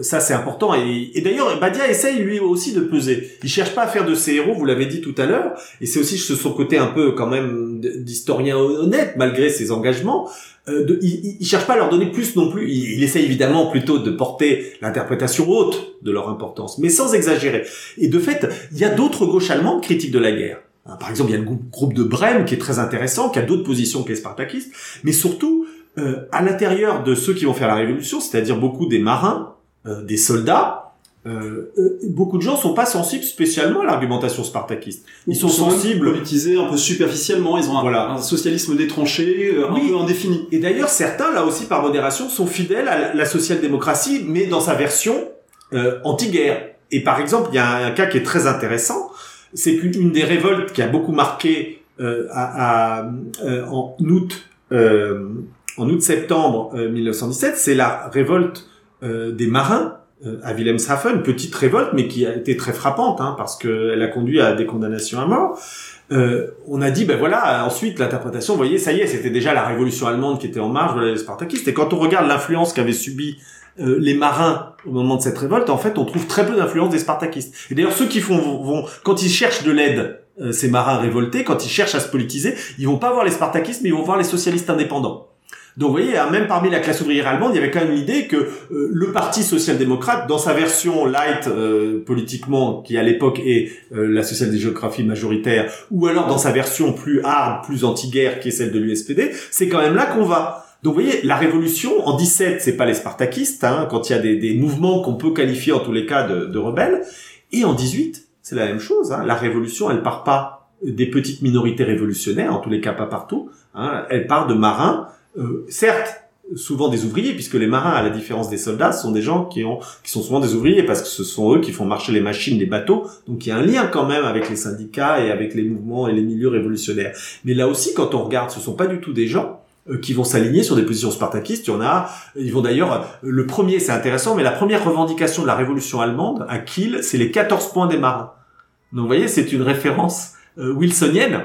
ça, c'est important. Et, d'ailleurs, Badia essaye lui aussi de peser. Il cherche pas à faire de ses héros, vous l'avez dit tout à l'heure. Et c'est aussi son côté un peu quand même d'historien honnête, malgré ses engagements. Euh, il, il, cherche pas à leur donner plus non plus. Il, il essaye évidemment plutôt de porter l'interprétation haute de leur importance, mais sans exagérer. Et de fait, il y a d'autres gauches allemandes critiques de la guerre. Hein, par exemple, il y a le groupe de Brême qui est très intéressant, qui a d'autres positions que les spartakistes, mais surtout, euh, à l'intérieur de ceux qui vont faire la révolution, c'est-à-dire beaucoup des marins, euh, des soldats, euh, euh, beaucoup de gens sont pas sensibles spécialement à l'argumentation spartakiste. Ils sont, sensibles, politisés un peu superficiellement. Ils ont un, voilà. un socialisme détranché, un peu indéfini. Et d'ailleurs, certains, là aussi par modération, sont fidèles à la social-démocratie, mais dans sa version anti-guerre. Et par exemple, il y a un, cas qui est très intéressant, c'est qu'une des révoltes qui a beaucoup marqué à, à, en août, en août-septembre 1917, c'est la révolte euh, des marins euh, à Wilhelmshaven, petite révolte, mais qui a été très frappante, hein, parce qu'elle a conduit à des condamnations à mort. Euh, on a dit, ben voilà, ensuite l'interprétation, vous voyez, ça y est, c'était déjà la révolution allemande qui était en marche, voilà les spartakistes. Et quand on regarde l'influence qu'avaient subi les marins au moment de cette révolte, en fait, on trouve très peu d'influence des spartakistes. Et d'ailleurs, ceux qui font, vont, quand ils cherchent de l'aide, ces marins révoltés, quand ils cherchent à se politiser, ils vont pas voir les spartakistes, mais ils vont voir les socialistes indépendants. Donc vous voyez, hein, même parmi la classe ouvrière allemande, il y avait quand même l'idée que euh, le Parti social-démocrate, dans sa version light euh, politiquement, qui à l'époque est euh, la social-démocratie majoritaire, ou alors dans sa version plus hard, plus anti-guerre, qui est celle de l'USPD, c'est quand même là qu'on va. Donc vous voyez, la révolution, en 17, c'est pas les spartakistes, hein, quand il y a des, des mouvements qu'on peut qualifier en tous les cas de, de rebelles, et en 18, c'est la même chose. Hein, la révolution, elle part pas des petites minorités révolutionnaires, en tous les cas pas partout, hein, elle part de marins, euh, certes, souvent des ouvriers, puisque les marins, à la différence des soldats, sont des gens qui ont, qui sont souvent des ouvriers, parce que ce sont eux qui font marcher les machines, les bateaux. Donc il y a un lien quand même avec les syndicats et avec les mouvements et les milieux révolutionnaires. Mais là aussi, quand on regarde, ce sont pas du tout des gens euh, qui vont s'aligner sur des positions spartakistes. Il y en a, ils vont d'ailleurs, euh, le premier, c'est intéressant, mais la première revendication de la révolution allemande à Kiel, c'est les 14 points des marins. Donc vous voyez, c'est une référence wilsonienne.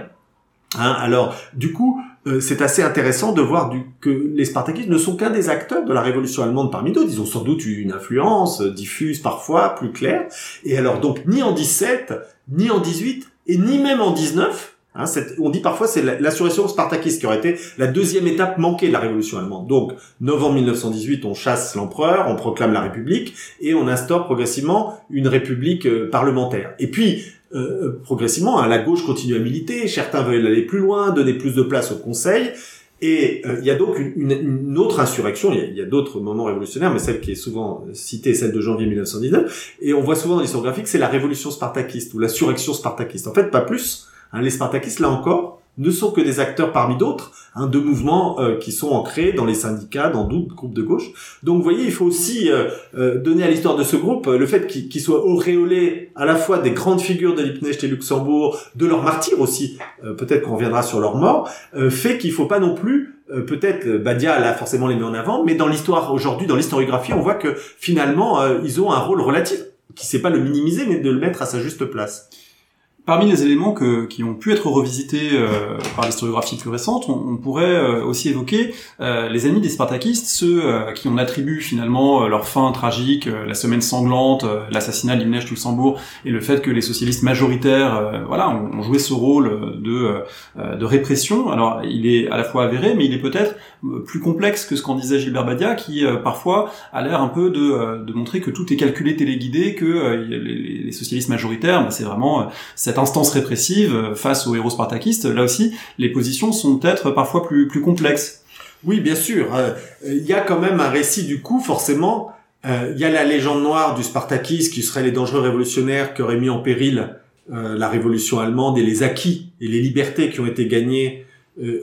Hein, alors, du coup, euh, c'est assez intéressant de voir du, que les Spartakistes ne sont qu'un des acteurs de la révolution allemande parmi d'autres. Ils ont sans doute eu une influence euh, diffuse parfois, plus claire. Et alors donc ni en 17, ni en 18, et ni même en 19, Hein, on dit parfois c'est l'insurrection spartakiste qui aurait été la deuxième étape manquée de la révolution allemande. Donc, novembre 1918, on chasse l'empereur, on proclame la République et on instaure progressivement une République euh, parlementaire. Et puis, euh, euh, progressivement, hein, la gauche continue à militer, certains veulent aller plus loin, donner plus de place au Conseil, et euh, il y a donc une, une, autre insurrection, il y a, d'autres moments révolutionnaires, mais celle qui est souvent citée, celle de janvier 1919, et on voit souvent dans l'histoire graphique, c'est la révolution spartakiste, ou la surrection spartakiste. En fait, pas plus, hein, les spartakistes, là encore, ne sont que des acteurs parmi d'autres, hein, de mouvements euh, qui sont ancrés dans les syndicats, dans d'autres groupes de gauche. Donc vous voyez, il faut aussi euh, euh, donner à l'histoire de ce groupe le fait qu'il soit auréolé à la fois des grandes figures de Liebknecht et Luxembourg, de leurs martyrs aussi, peut-être qu'on reviendra sur leur mort, fait qu'il faut pas non plus peut-être Badia l'a forcément les mis en avant, mais dans l'histoire aujourd'hui, dans l'historiographie, on voit que finalement ils ont un rôle relatif, qui sait pas le minimiser, mais de le mettre à sa juste place. Parmi les éléments qui ont pu être revisités euh, par l'historiographie plus récente, on, pourrait euh, aussi évoquer euh, les ennemis des Spartakistes, ceux qui on attribue finalement leur fin tragique, la semaine sanglante, l'assassinat de Limnech Luxembourg et le fait que les socialistes majoritaires, voilà, ont, joué ce rôle de, de répression. Alors, il est à la fois avéré, mais il est peut-être plus complexe que ce qu'en disait Gilbert Badia, qui parfois a l'air un peu de, de montrer que tout est calculé, téléguidé, que les, socialistes majoritaires, bah, c'est vraiment cette instance répressive euh, face aux héros spartakistes, là aussi, les positions sont peut-être parfois plus, complexes. Oui, bien sûr. Euh, il y a quand même un récit du coup, forcément. Euh, il y a la légende noire du Spartakiste qui serait les dangereux révolutionnaires qui auraient mis en péril la révolution allemande et les acquis et les libertés qui ont été gagnées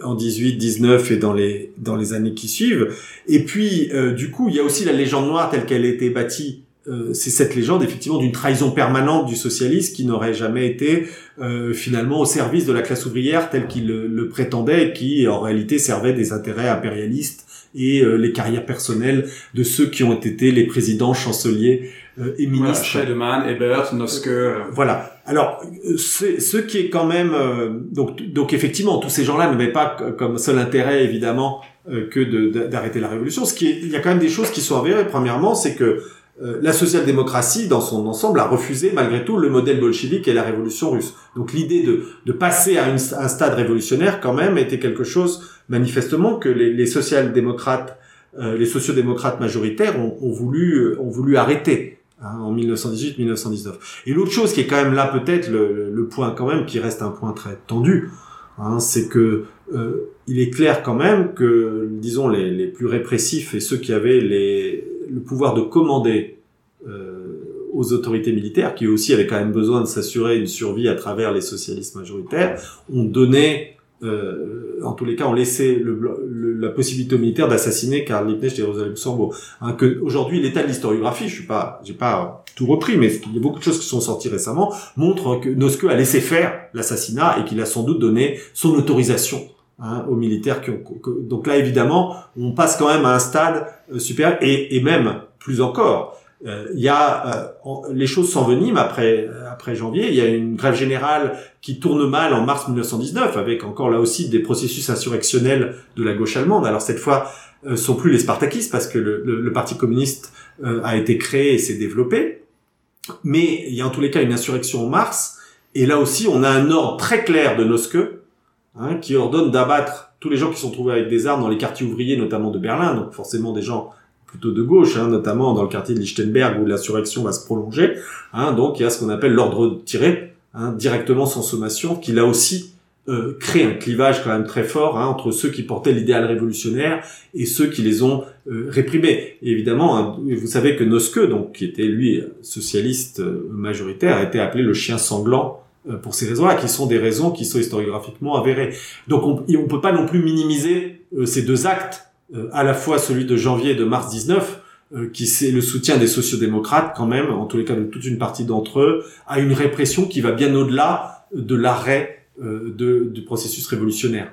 en 18, 19 et dans les dans les années qui suivent. Et puis du coup, il y a aussi la légende noire telle qu'elle a été bâtie euh, c'est cette légende effectivement d'une trahison permanente du socialisme qui n'aurait jamais été euh, finalement au service de la classe ouvrière tel qu'il le, prétendait et qui en réalité servait des intérêts impérialistes et euh, les carrières personnelles de ceux qui ont été les présidents, chanceliers et ministres. Voilà, Ebert, Noske. Voilà. Alors, ce qui est quand même donc donc effectivement tous ces gens-là n'avaient pas comme seul intérêt évidemment que d'arrêter la révolution. Ce qui est, il y a quand même des choses qui sont avérées. Premièrement, c'est que euh, la social-démocratie, dans son ensemble, a refusé malgré tout le modèle bolchevique et la révolution russe. Donc l'idée de, de passer à un stade révolutionnaire, quand même, était quelque chose, manifestement, que les, les social-démocrates, euh, les sociodémocrates majoritaires ont, ont, voulu, ont voulu arrêter hein, en 1918-1919. Et l'autre chose qui est quand même là, peut-être, le, le, point quand même, qui reste un point très tendu, hein, c'est que euh, il est clair quand même que, disons, les, les plus répressifs et ceux qui avaient les le pouvoir de commander euh, aux autorités militaires, qui aussi avaient quand même besoin de s'assurer une survie à travers les socialistes majoritaires, ont donné, euh, en tous les cas, ont laissé le, la possibilité aux militaires d'assassiner Karl Liebknecht et Rosa Luxembourg. Hein, que aujourd'hui, l'état de l'historiographie, je suis pas, j'ai pas tout repris, mais il y a beaucoup de choses qui sont sorties récemment, montrent que Noske a laissé faire l'assassinat et qu'il a sans doute donné son autorisation Hein, aux militaires qui ont donc là évidemment on passe quand même à un stade euh, supérieur et, et, même plus encore. Euh, il y a euh, les choses s'enveniment après après janvier. Il y a une grève générale qui tourne mal en mars 1919 avec encore là aussi des processus insurrectionnels de la gauche allemande. Alors cette fois sont plus les spartakistes parce que le, le, le parti communiste a été créé et s'est développé. Mais il y a en tous les cas une insurrection en mars. Et là aussi on a un ordre très clair de Noske hein, qui ordonne d'abattre tous les gens qui sont trouvés avec des armes dans les quartiers ouvriers, notamment de Berlin, donc forcément des gens plutôt de gauche, hein, notamment dans le quartier de Lichtenberg où l'insurrection va se prolonger. Hein, donc il y a ce qu'on appelle l'ordre tiré, hein, directement sans sommation, qui là aussi euh, crée un clivage quand même très fort hein, entre ceux qui portaient l'idéal révolutionnaire et ceux qui les ont euh, réprimés. Évidemment, hein, vous savez que Noske, donc qui était lui socialiste euh, majoritaire, a été appelé le chien sanglant pour ces raisons-là, qui sont des raisons qui sont historiographiquement avérées. Donc on ne peut pas non plus minimiser euh, ces deux actes, euh, à la fois celui de janvier et de mars 19, qui c'est le soutien des sociodémocrates quand même, en tous les cas de toute une partie d'entre eux, à une répression qui va bien au-delà de l'arrêt du processus révolutionnaire.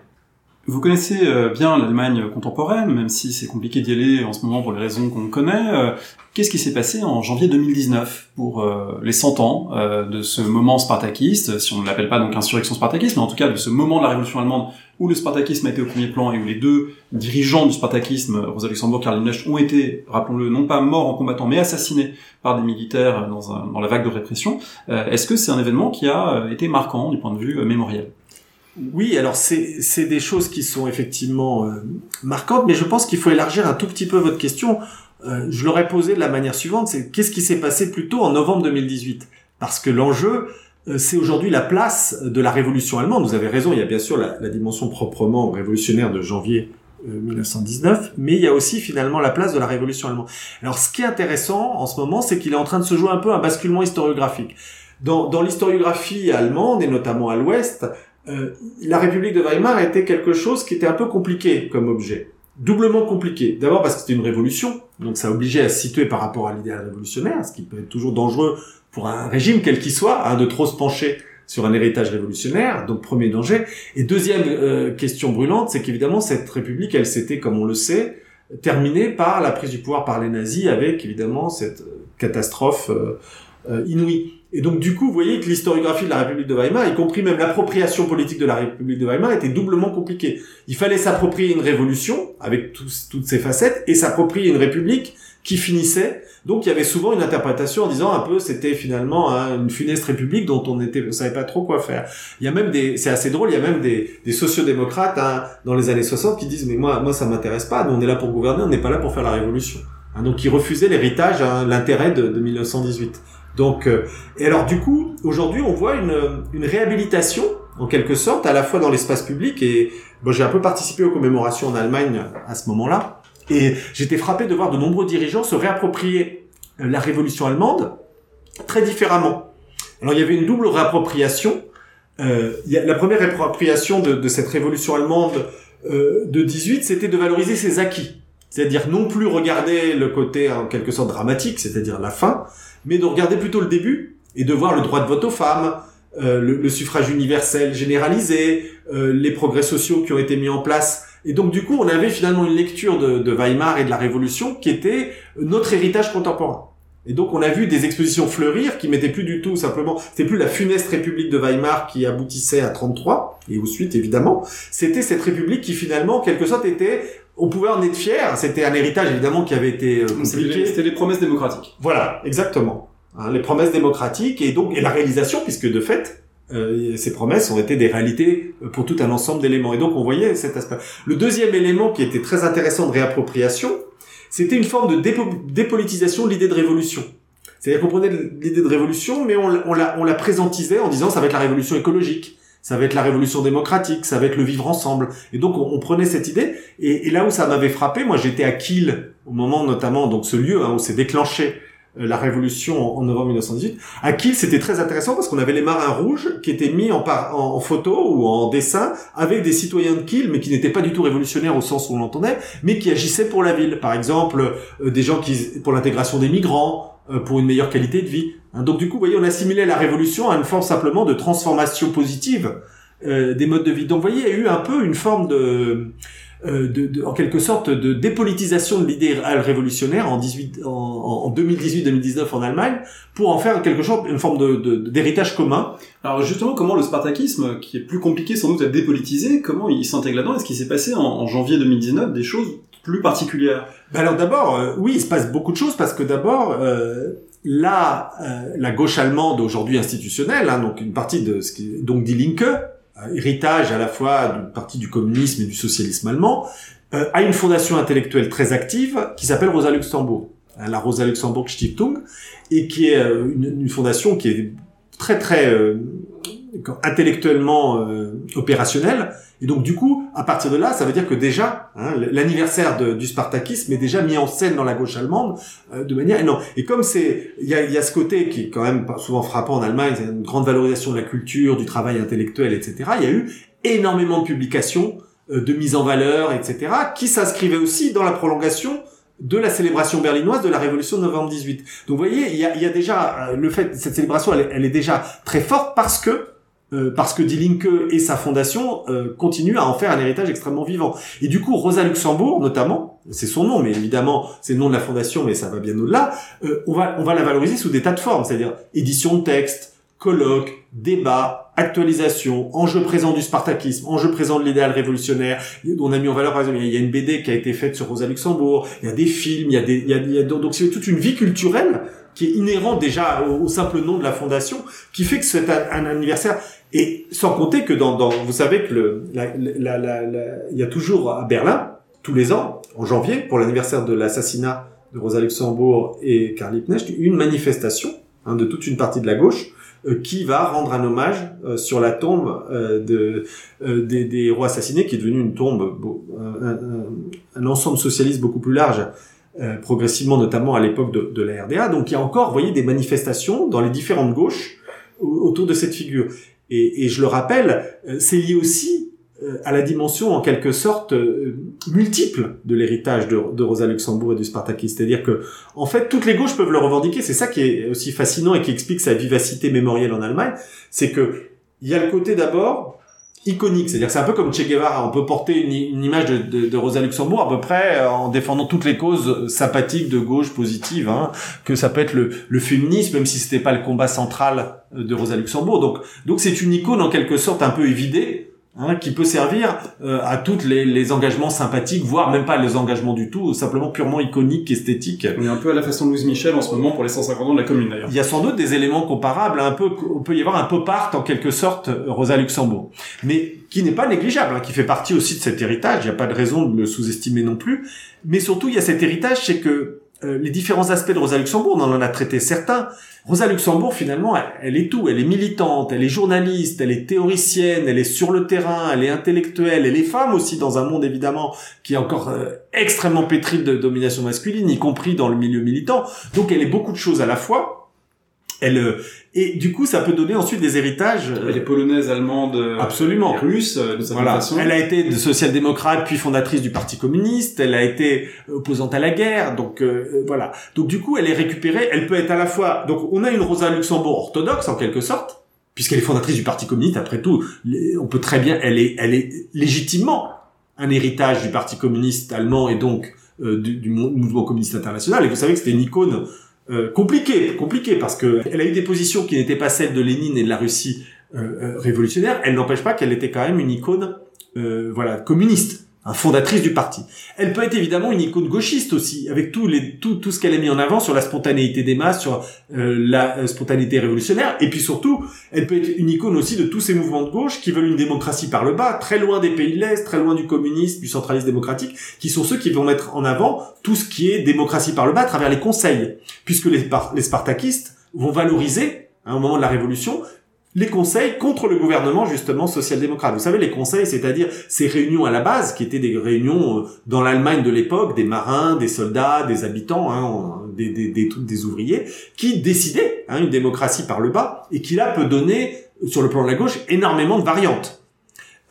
Vous connaissez bien l'Allemagne contemporaine, même si c'est compliqué d'y aller en ce moment pour les raisons qu'on connaît. Qu'est-ce qui s'est passé en janvier 2019 pour euh, les 100 ans euh, de ce moment spartakiste, si on ne l'appelle pas donc insurrection spartakiste, mais en tout cas de ce moment de la révolution allemande où le spartakisme a été au premier plan et où les deux dirigeants du spartakisme, Rosa Luxembourg, Karl Liebknecht, ont été, rappelons-le, non pas morts en combattant, mais assassinés par des militaires dans, un, dans la vague de répression. Euh, est-ce que c'est un événement qui a été marquant du point de vue mémoriel? Oui, alors c'est des choses qui sont effectivement marquantes, mais je pense qu'il faut élargir un tout petit peu votre question euh, je l'aurais posé de la manière suivante, c'est qu'est-ce qui s'est passé plutôt en novembre 2018 Parce que l'enjeu, euh, c'est aujourd'hui la place de la révolution allemande. Vous avez raison, il y a bien sûr la, dimension proprement révolutionnaire de janvier 1919, euh, mais il y a aussi finalement la place de la révolution allemande. Alors ce qui est intéressant en ce moment, c'est qu'il est en train de se jouer un peu un basculement historiographique. Dans, dans l'historiographie allemande, et notamment à l'ouest, la République de Weimar était quelque chose qui était un peu compliqué comme objet doublement compliqué. D'abord parce que c'était une révolution, donc ça obligeait à se situer par rapport à l'idéal révolutionnaire, ce qui peut être toujours dangereux pour un régime quel qu'il soit, hein, de trop se pencher sur un héritage révolutionnaire, donc premier danger. Et deuxième euh, question brûlante, c'est qu'évidemment cette république, elle s'était, comme on le sait, terminée par la prise du pouvoir par les nazis, avec évidemment cette euh, catastrophe euh, inouïe. Et donc du coup, vous voyez que l'historiographie de la République de Weimar, y compris même l'appropriation politique de la République de Weimar, était doublement compliquée. Il fallait s'approprier une révolution avec toutes ses facettes et s'approprier une république qui finissait. Donc il y avait souvent une interprétation en disant un peu c'était finalement hein, une funeste république dont on était on savait pas trop quoi faire. Il y a même des c'est assez drôle, il y a même des, des sociodémocrates hein, dans les années 60 qui disent mais moi moi ça m'intéresse pas, nous on est là pour gouverner, on n'est pas là pour faire la révolution. Hein, donc ils refusaient l'héritage, hein, l'intérêt de, de 1918. Donc, euh, et alors du coup, aujourd'hui, on voit une, une réhabilitation, en quelque sorte, à la fois dans l'espace public et bon, j'ai un peu participé aux commémorations en Allemagne à ce moment-là, et j'étais frappé de voir de nombreux dirigeants se réapproprier la révolution allemande très différemment. Alors il y avait une double réappropriation. Euh, y a, la première réappropriation de, de cette révolution allemande euh, de 18, c'était de valoriser ses acquis. C'est-à-dire non plus regarder le côté en quelque sorte dramatique, c'est-à-dire la fin, mais de regarder plutôt le début et de voir le droit de vote aux femmes, euh, le, le, suffrage universel généralisé, euh, les progrès sociaux qui ont été mis en place. Et donc du coup, on avait finalement une lecture de, de Weimar et de la Révolution qui était notre héritage contemporain. Et donc on a vu des expositions fleurir qui mettaient plus du tout simplement, c'était plus la funeste République de Weimar qui aboutissait à 33 et au suite évidemment, c'était cette République qui finalement en quelque sorte était on pouvait en être fier, c'était un héritage évidemment qui avait été euh, compliqué. C'était les promesses démocratiques. Voilà, exactement. Hein, les promesses démocratiques et donc et la réalisation puisque de fait euh, ces promesses ont été des réalités pour tout un ensemble d'éléments et donc on voyait cet aspect. Le deuxième élément qui était très intéressant de réappropriation, c'était une forme de dépolitisation de l'idée de révolution. C'est-à-dire qu'on prenait l'idée de révolution, mais on, on, la, on la présentisait en disant ça va être la révolution écologique, ça va être la révolution démocratique, ça va être le vivre ensemble. Et donc on, prenait cette idée, et, là où ça m'avait frappé, moi j'étais à Kiel au moment notamment, donc ce lieu hein, où s'est déclenché la Révolution en, novembre 1918. À Kiel, c'était très intéressant parce qu'on avait les marins rouges qui étaient mis en, en, photo ou en dessin avec des citoyens de Kiel, mais qui n'étaient pas du tout révolutionnaires au sens où on l'entendait, mais qui agissaient pour la ville. Par exemple, euh, des gens qui pour l'intégration des migrants, euh, pour une meilleure qualité de vie. Hein, donc du coup, vous voyez, on assimilait la Révolution à une forme simplement de transformation positive des modes de vie. Donc vous voyez, il y a eu un peu une forme de euh, de, de, en quelque sorte de dépolitisation de l'idée révolutionnaire en, 18, en, en 2018-2019 en Allemagne pour en faire quelque chose, une forme d'héritage de, commun. Alors justement, comment le spartakisme, qui est plus compliqué sans doute à dépolitiser, comment il s'intègre là-dedans? Est-ce qu'il s'est passé en, en, janvier 2019 des choses plus particulières? Ben Alors d'abord, euh, oui, il se passe beaucoup de choses parce que d'abord, euh, là, euh, la gauche allemande aujourd'hui institutionnelle, hein, donc une partie de ce qui donc Die Linke, euh, héritage à la fois d'une partie du communisme et du socialisme allemand, euh, a une fondation intellectuelle très active qui s'appelle Rosa Luxembourg, hein, la Rosa Luxembourg Stiftung, et qui est euh, une, une fondation qui est très très euh, intellectuellement euh, opérationnelle. Et donc du coup, à partir de là, ça veut dire que déjà, hein, l'anniversaire du spartakisme est déjà mis en scène dans la gauche allemande euh, de manière énorme. Et comme c'est, il y a, y a, ce côté qui est quand même souvent frappant en Allemagne, c'est une grande valorisation de la culture, du travail intellectuel, etc. Il y a eu énormément de publications, euh, de mise en valeur, etc., qui s'inscrivaient aussi dans la prolongation de la célébration berlinoise de la révolution de novembre 18. Donc vous voyez, il y a, y a déjà euh, le fait cette célébration, elle, elle, est déjà très forte parce que euh, parce que Die Linke et sa fondation euh, continuent à en faire un héritage extrêmement vivant. Et du coup, Rosa Luxembourg, notamment, c'est son nom, mais évidemment, c'est le nom de la fondation, mais ça va bien au-delà. Euh, on va on va la valoriser sous des tas de formes, c'est-à-dire édition de texte, colloque, débat, actualisation, enjeu présent du spartakisme, enjeu présent de l'idéal révolutionnaire. On a mis en valeur, par exemple, il y a une BD qui a été faite sur Rosa Luxembourg, il y a des films, il y a des, il y a, il y a donc c'est toute une vie culturelle qui est inhérente déjà au, simple nom de la fondation, qui fait que c'est un, anniversaire. Et sans compter que dans, dans vous savez que le, la, la, la, il y a toujours à Berlin tous les ans, en janvier, pour l'anniversaire de l'assassinat de Rosa Luxembourg et Karl Liebknecht, une manifestation hein, de toute une partie de la gauche euh, qui va rendre un hommage euh, sur la tombe euh, de, des, des, rois assassinés, qui est devenue une tombe, un, un, un, ensemble socialiste beaucoup plus large, progressivement, notamment à l'époque de, de, la RDA. Donc il y a encore, vous voyez, des manifestations dans les différentes gauches autour de cette figure. Et, et je le rappelle, c'est lié aussi euh, à la dimension en quelque sorte euh, multiple de l'héritage de, de, Rosa Luxembourg et du Spartakisme. C'est-à-dire que, en fait, toutes les gauches peuvent le revendiquer. C'est ça qui est aussi fascinant et qui explique sa vivacité mémorielle en Allemagne. C'est que il y a le côté d'abord iconique, c'est-à-dire c'est un peu comme Che Guevara. On peut porter une, image de, de, Rosa Luxembourg à peu près euh, en défendant toutes les causes sympathiques de gauche positive, hein, que ça peut être le, le féminisme, même si c'était pas le combat central de Rosa Luxembourg. Donc, donc c'est une icône en quelque sorte un peu évidée Hein, qui peut servir euh, à tous les, les, engagements sympathiques, voire même pas les engagements du tout, simplement purement iconiques, esthétiques. On est un peu à la façon de Louise Michel en ce moment pour les 150 ans de la commune d'ailleurs. Il y a sans doute des éléments comparables, un peu, on peut y avoir un pop art en quelque sorte Rosa Luxembourg, mais qui n'est pas négligeable, hein, qui fait partie aussi de cet héritage. Il n'y a pas de raison de le sous-estimer non plus. Mais surtout, il y a cet héritage, c'est que euh, les différents aspects de Rosa Luxembourg, on en a traité certains. Rosa Luxembourg, finalement, elle, est tout. Elle est militante, elle est journaliste, elle est théoricienne, elle est sur le terrain, elle est intellectuelle, elle est femme aussi dans un monde évidemment qui est encore euh, extrêmement pétri de domination masculine, y compris dans le milieu militant. Donc elle est beaucoup de choses à la fois. Elle euh, et du coup, ça peut donner ensuite des héritages. Elle est polonaise, allemande, euh, absolument, russe euh, de sa voilà. façon. Elle a été social-démocrate puis fondatrice du Parti communiste. Elle a été opposante à la guerre. Donc euh, voilà. Donc du coup, elle est récupérée. Elle peut être à la fois. Donc on a une Rosa Luxembourg orthodoxe en quelque sorte, puisqu'elle est fondatrice du Parti communiste. Après tout, on peut très bien. Elle est, elle est légitimement un héritage du Parti communiste allemand et donc euh, du, du mou- mouvement communiste international. Et vous savez que c'était une icône euh, compliquée, compliquée parce que elle a eu des positions qui n'étaient pas celles de Lénine et de la Russie euh, euh, révolutionnaire. Elle n'empêche pas qu'elle était quand même une icône, euh, voilà, communiste, un fondatrice du parti. Elle peut être évidemment une icône gauchiste aussi, avec tout, ce qu'elle a mis en avant sur la spontanéité des masses, sur euh, la euh, spontanéité révolutionnaire, et puis surtout, elle peut être une icône aussi de tous ces mouvements de gauche qui veulent une démocratie par le bas, très loin des pays de l'Est, très loin du communisme, du centralisme démocratique, qui sont ceux qui vont mettre en avant tout ce qui est démocratie par le bas à travers les conseils, puisque les spartakistes vont valoriser, hein, au moment de la révolution, les conseils contre le gouvernement justement social-démocrate. Vous savez, les conseils, c'est-à-dire ces réunions à la base, qui étaient des réunions euh, dans l'Allemagne de l'époque, des marins, des soldats, des habitants, hein, des, des, des, ouvriers, qui décidaient hein, une démocratie par le bas, et qui là peut donner, sur le plan de la gauche, énormément de variantes.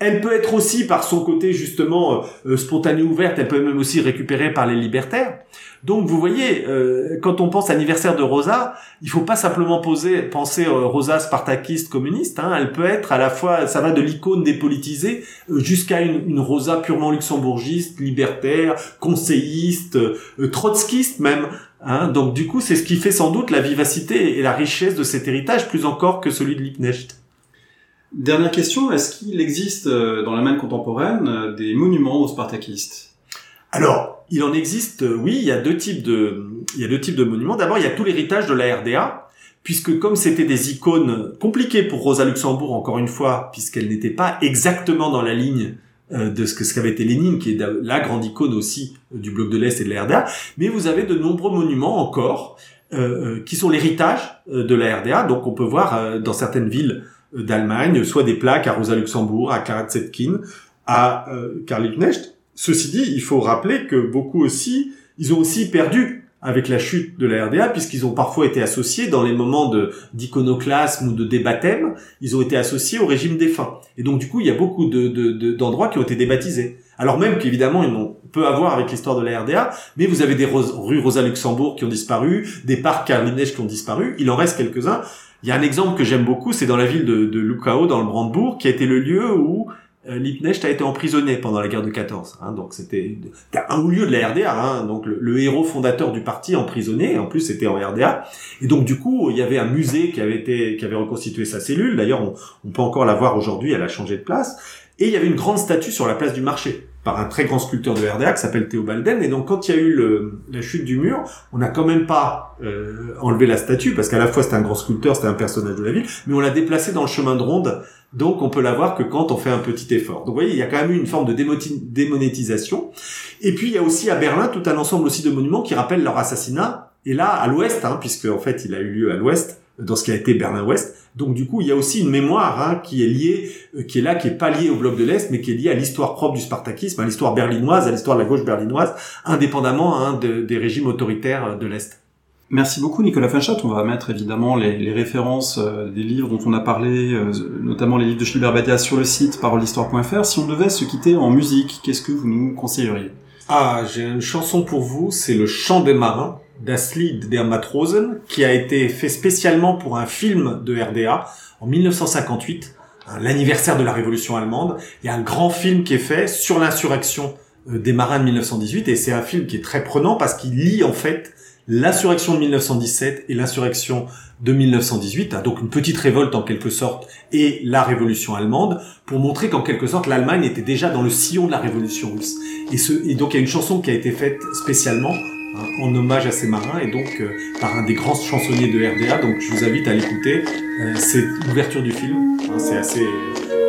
Elle peut être aussi par son côté justement euh, spontanée ouverte, elle peut même aussi récupérée par les libertaires. Donc vous voyez, euh, quand on pense à l'anniversaire de Rosa, il faut pas simplement poser, penser euh, Rosa spartakiste communiste. Hein, elle peut être à la fois, ça va de l'icône dépolitisée euh, jusqu'à une, une Rosa purement luxembourgiste, libertaire, conseilliste, euh, trotskiste même. Hein, donc du coup, c'est ce qui fait sans doute la vivacité et la richesse de cet héritage, plus encore que celui de Liebknecht. Dernière question, est-ce qu'il existe euh, dans l'Allemagne contemporaine euh, des monuments aux spartakistes? Alors, il en existe, euh, oui, il y a deux types de, il y a deux types de monuments. D'abord, il y a tout l'héritage de la RDA, puisque comme c'était des icônes compliquées pour Rosa Luxembourg, encore une fois, puisqu'elle n'était pas exactement dans la ligne de ce que ce qu'avait été Lénine, qui est la grande icône aussi du bloc de l'Est et de la RDA, mais vous avez de nombreux monuments encore qui sont l'héritage de la RDA. Donc, on peut voir dans certaines villes d'Allemagne, soit des plaques à Rosa Luxembourg, à Zetkin, à euh, Karl Liebknecht. Ceci dit, il faut rappeler que beaucoup aussi, ils ont aussi perdu avec la chute de la RDA, puisqu'ils ont parfois été associés dans les moments d'iconoclasme ou de débaptême, ils ont été associés au régime défunt. Et donc du coup, il y a beaucoup de, de- de- d'endroits qui ont été débaptisés. Alors même qu'évidemment, ils n'ont peu à voir avec l'histoire de la RDA, mais vous avez des rues Rosa Luxembourg qui ont disparu, des parcs Liebknecht qui ont disparu, il en reste quelques-uns. Il y a un exemple que j'aime beaucoup, c'est dans la ville de, de Lukao, dans le Brandebourg, qui a été le lieu où euh, a été emprisonné pendant la guerre de 14. Hein, donc c'était c'était un haut lieu de la RDA, hein, donc le, le héros fondateur du parti emprisonné, en plus c'était en RDA. Et donc du coup, il y avait un musée qui avait été qui avait reconstitué sa cellule. D'ailleurs, on, on peut encore la voir aujourd'hui, elle a changé de place. Et il y avait une grande statue sur la place du marché par un très grand sculpteur de RDA qui s'appelle Théo Balden. Et donc quand il y a eu le, la chute du mur, on n'a quand même pas euh, enlevé la statue parce qu'à la fois c'était un grand sculpteur, c'était un personnage de la ville, mais on l'a déplacé dans le chemin de ronde. Donc on peut la voir que quand on fait un petit effort. Donc vous voyez, il y a quand même eu une forme de démonétisation. Et puis il y a aussi à Berlin tout un ensemble aussi de monuments qui rappellent leur assassinat. Et là, à l'ouest, hein, puisque en fait il a eu lieu à l'ouest, dans ce qui a été Berlin-Ouest. Donc du coup, il y a aussi une mémoire hein, qui est liée, euh, qui est là, qui est pas liée au bloc de l'Est, mais qui est liée à l'histoire propre du spartakisme, à l'histoire berlinoise, à l'histoire de la gauche berlinoise, indépendamment hein, de- des régimes autoritaires euh, de l'Est. Merci beaucoup Nicolas Fenchat. On va mettre évidemment les, les références euh, des livres dont on a parlé, euh, notamment les livres de Gilbert Badia sur le site parolehistoire.fr. Si on devait se quitter en musique, qu'est-ce que vous nous conseilleriez? Ah, j'ai une chanson pour vous, c'est le chant des marins Das Lied der Matrosen, qui a été fait spécialement pour un film de RDA en 1958, hein, l'anniversaire de la Révolution allemande. Il y a un grand film qui est fait sur l'insurrection euh, des marins de 1918, et c'est un film qui est très prenant parce qu'il lie en fait l'insurrection de 1917 et l'insurrection de 1918, hein, donc une petite révolte en quelque sorte, et la révolution allemande, pour montrer qu'en quelque sorte l'Allemagne était déjà dans le sillon de la révolution russe. Et, et donc il y a une chanson qui a été faite spécialement hein, en hommage à ces marins, et donc euh, par un des grands chansonniers de RDA, donc je vous invite à l'écouter. Euh, c'est l'ouverture du film, hein, c'est assez,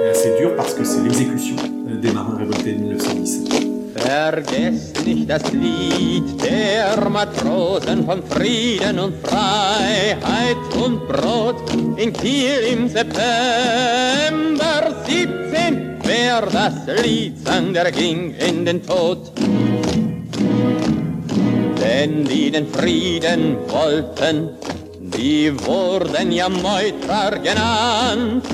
assez dur parce que c'est l'exécution euh, des marins révoltés de 1917. Vergesst nicht das Lied der Matrosen vom Frieden und Freiheit und Brot in Kiel im September 17. Wer das Lied sang, der ging in den Tod. Denn die den Frieden wollten, die wurden ja Meutrer genannt.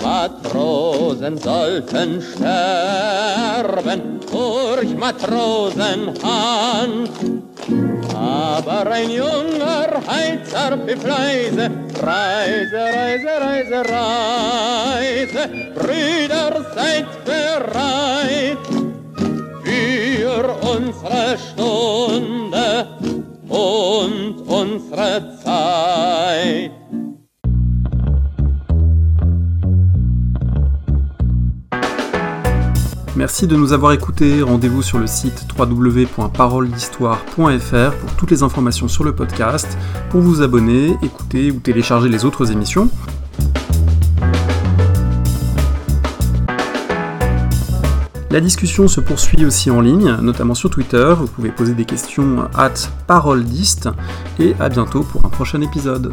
Matrosen sollten sterben durch Matrosenhand. Aber ein junger Heizer befleise, Reise, Reise, Reise, Reise, Brüder, seid bereit Merci de nous avoir écoutés. Rendez-vous sur le site www.paroledhistoire.fr pour toutes les informations sur le podcast, pour vous abonner, écouter ou télécharger les autres émissions. La discussion se poursuit aussi en ligne, notamment sur Twitter. Vous pouvez poser des questions at paroledist et à bientôt pour un prochain épisode.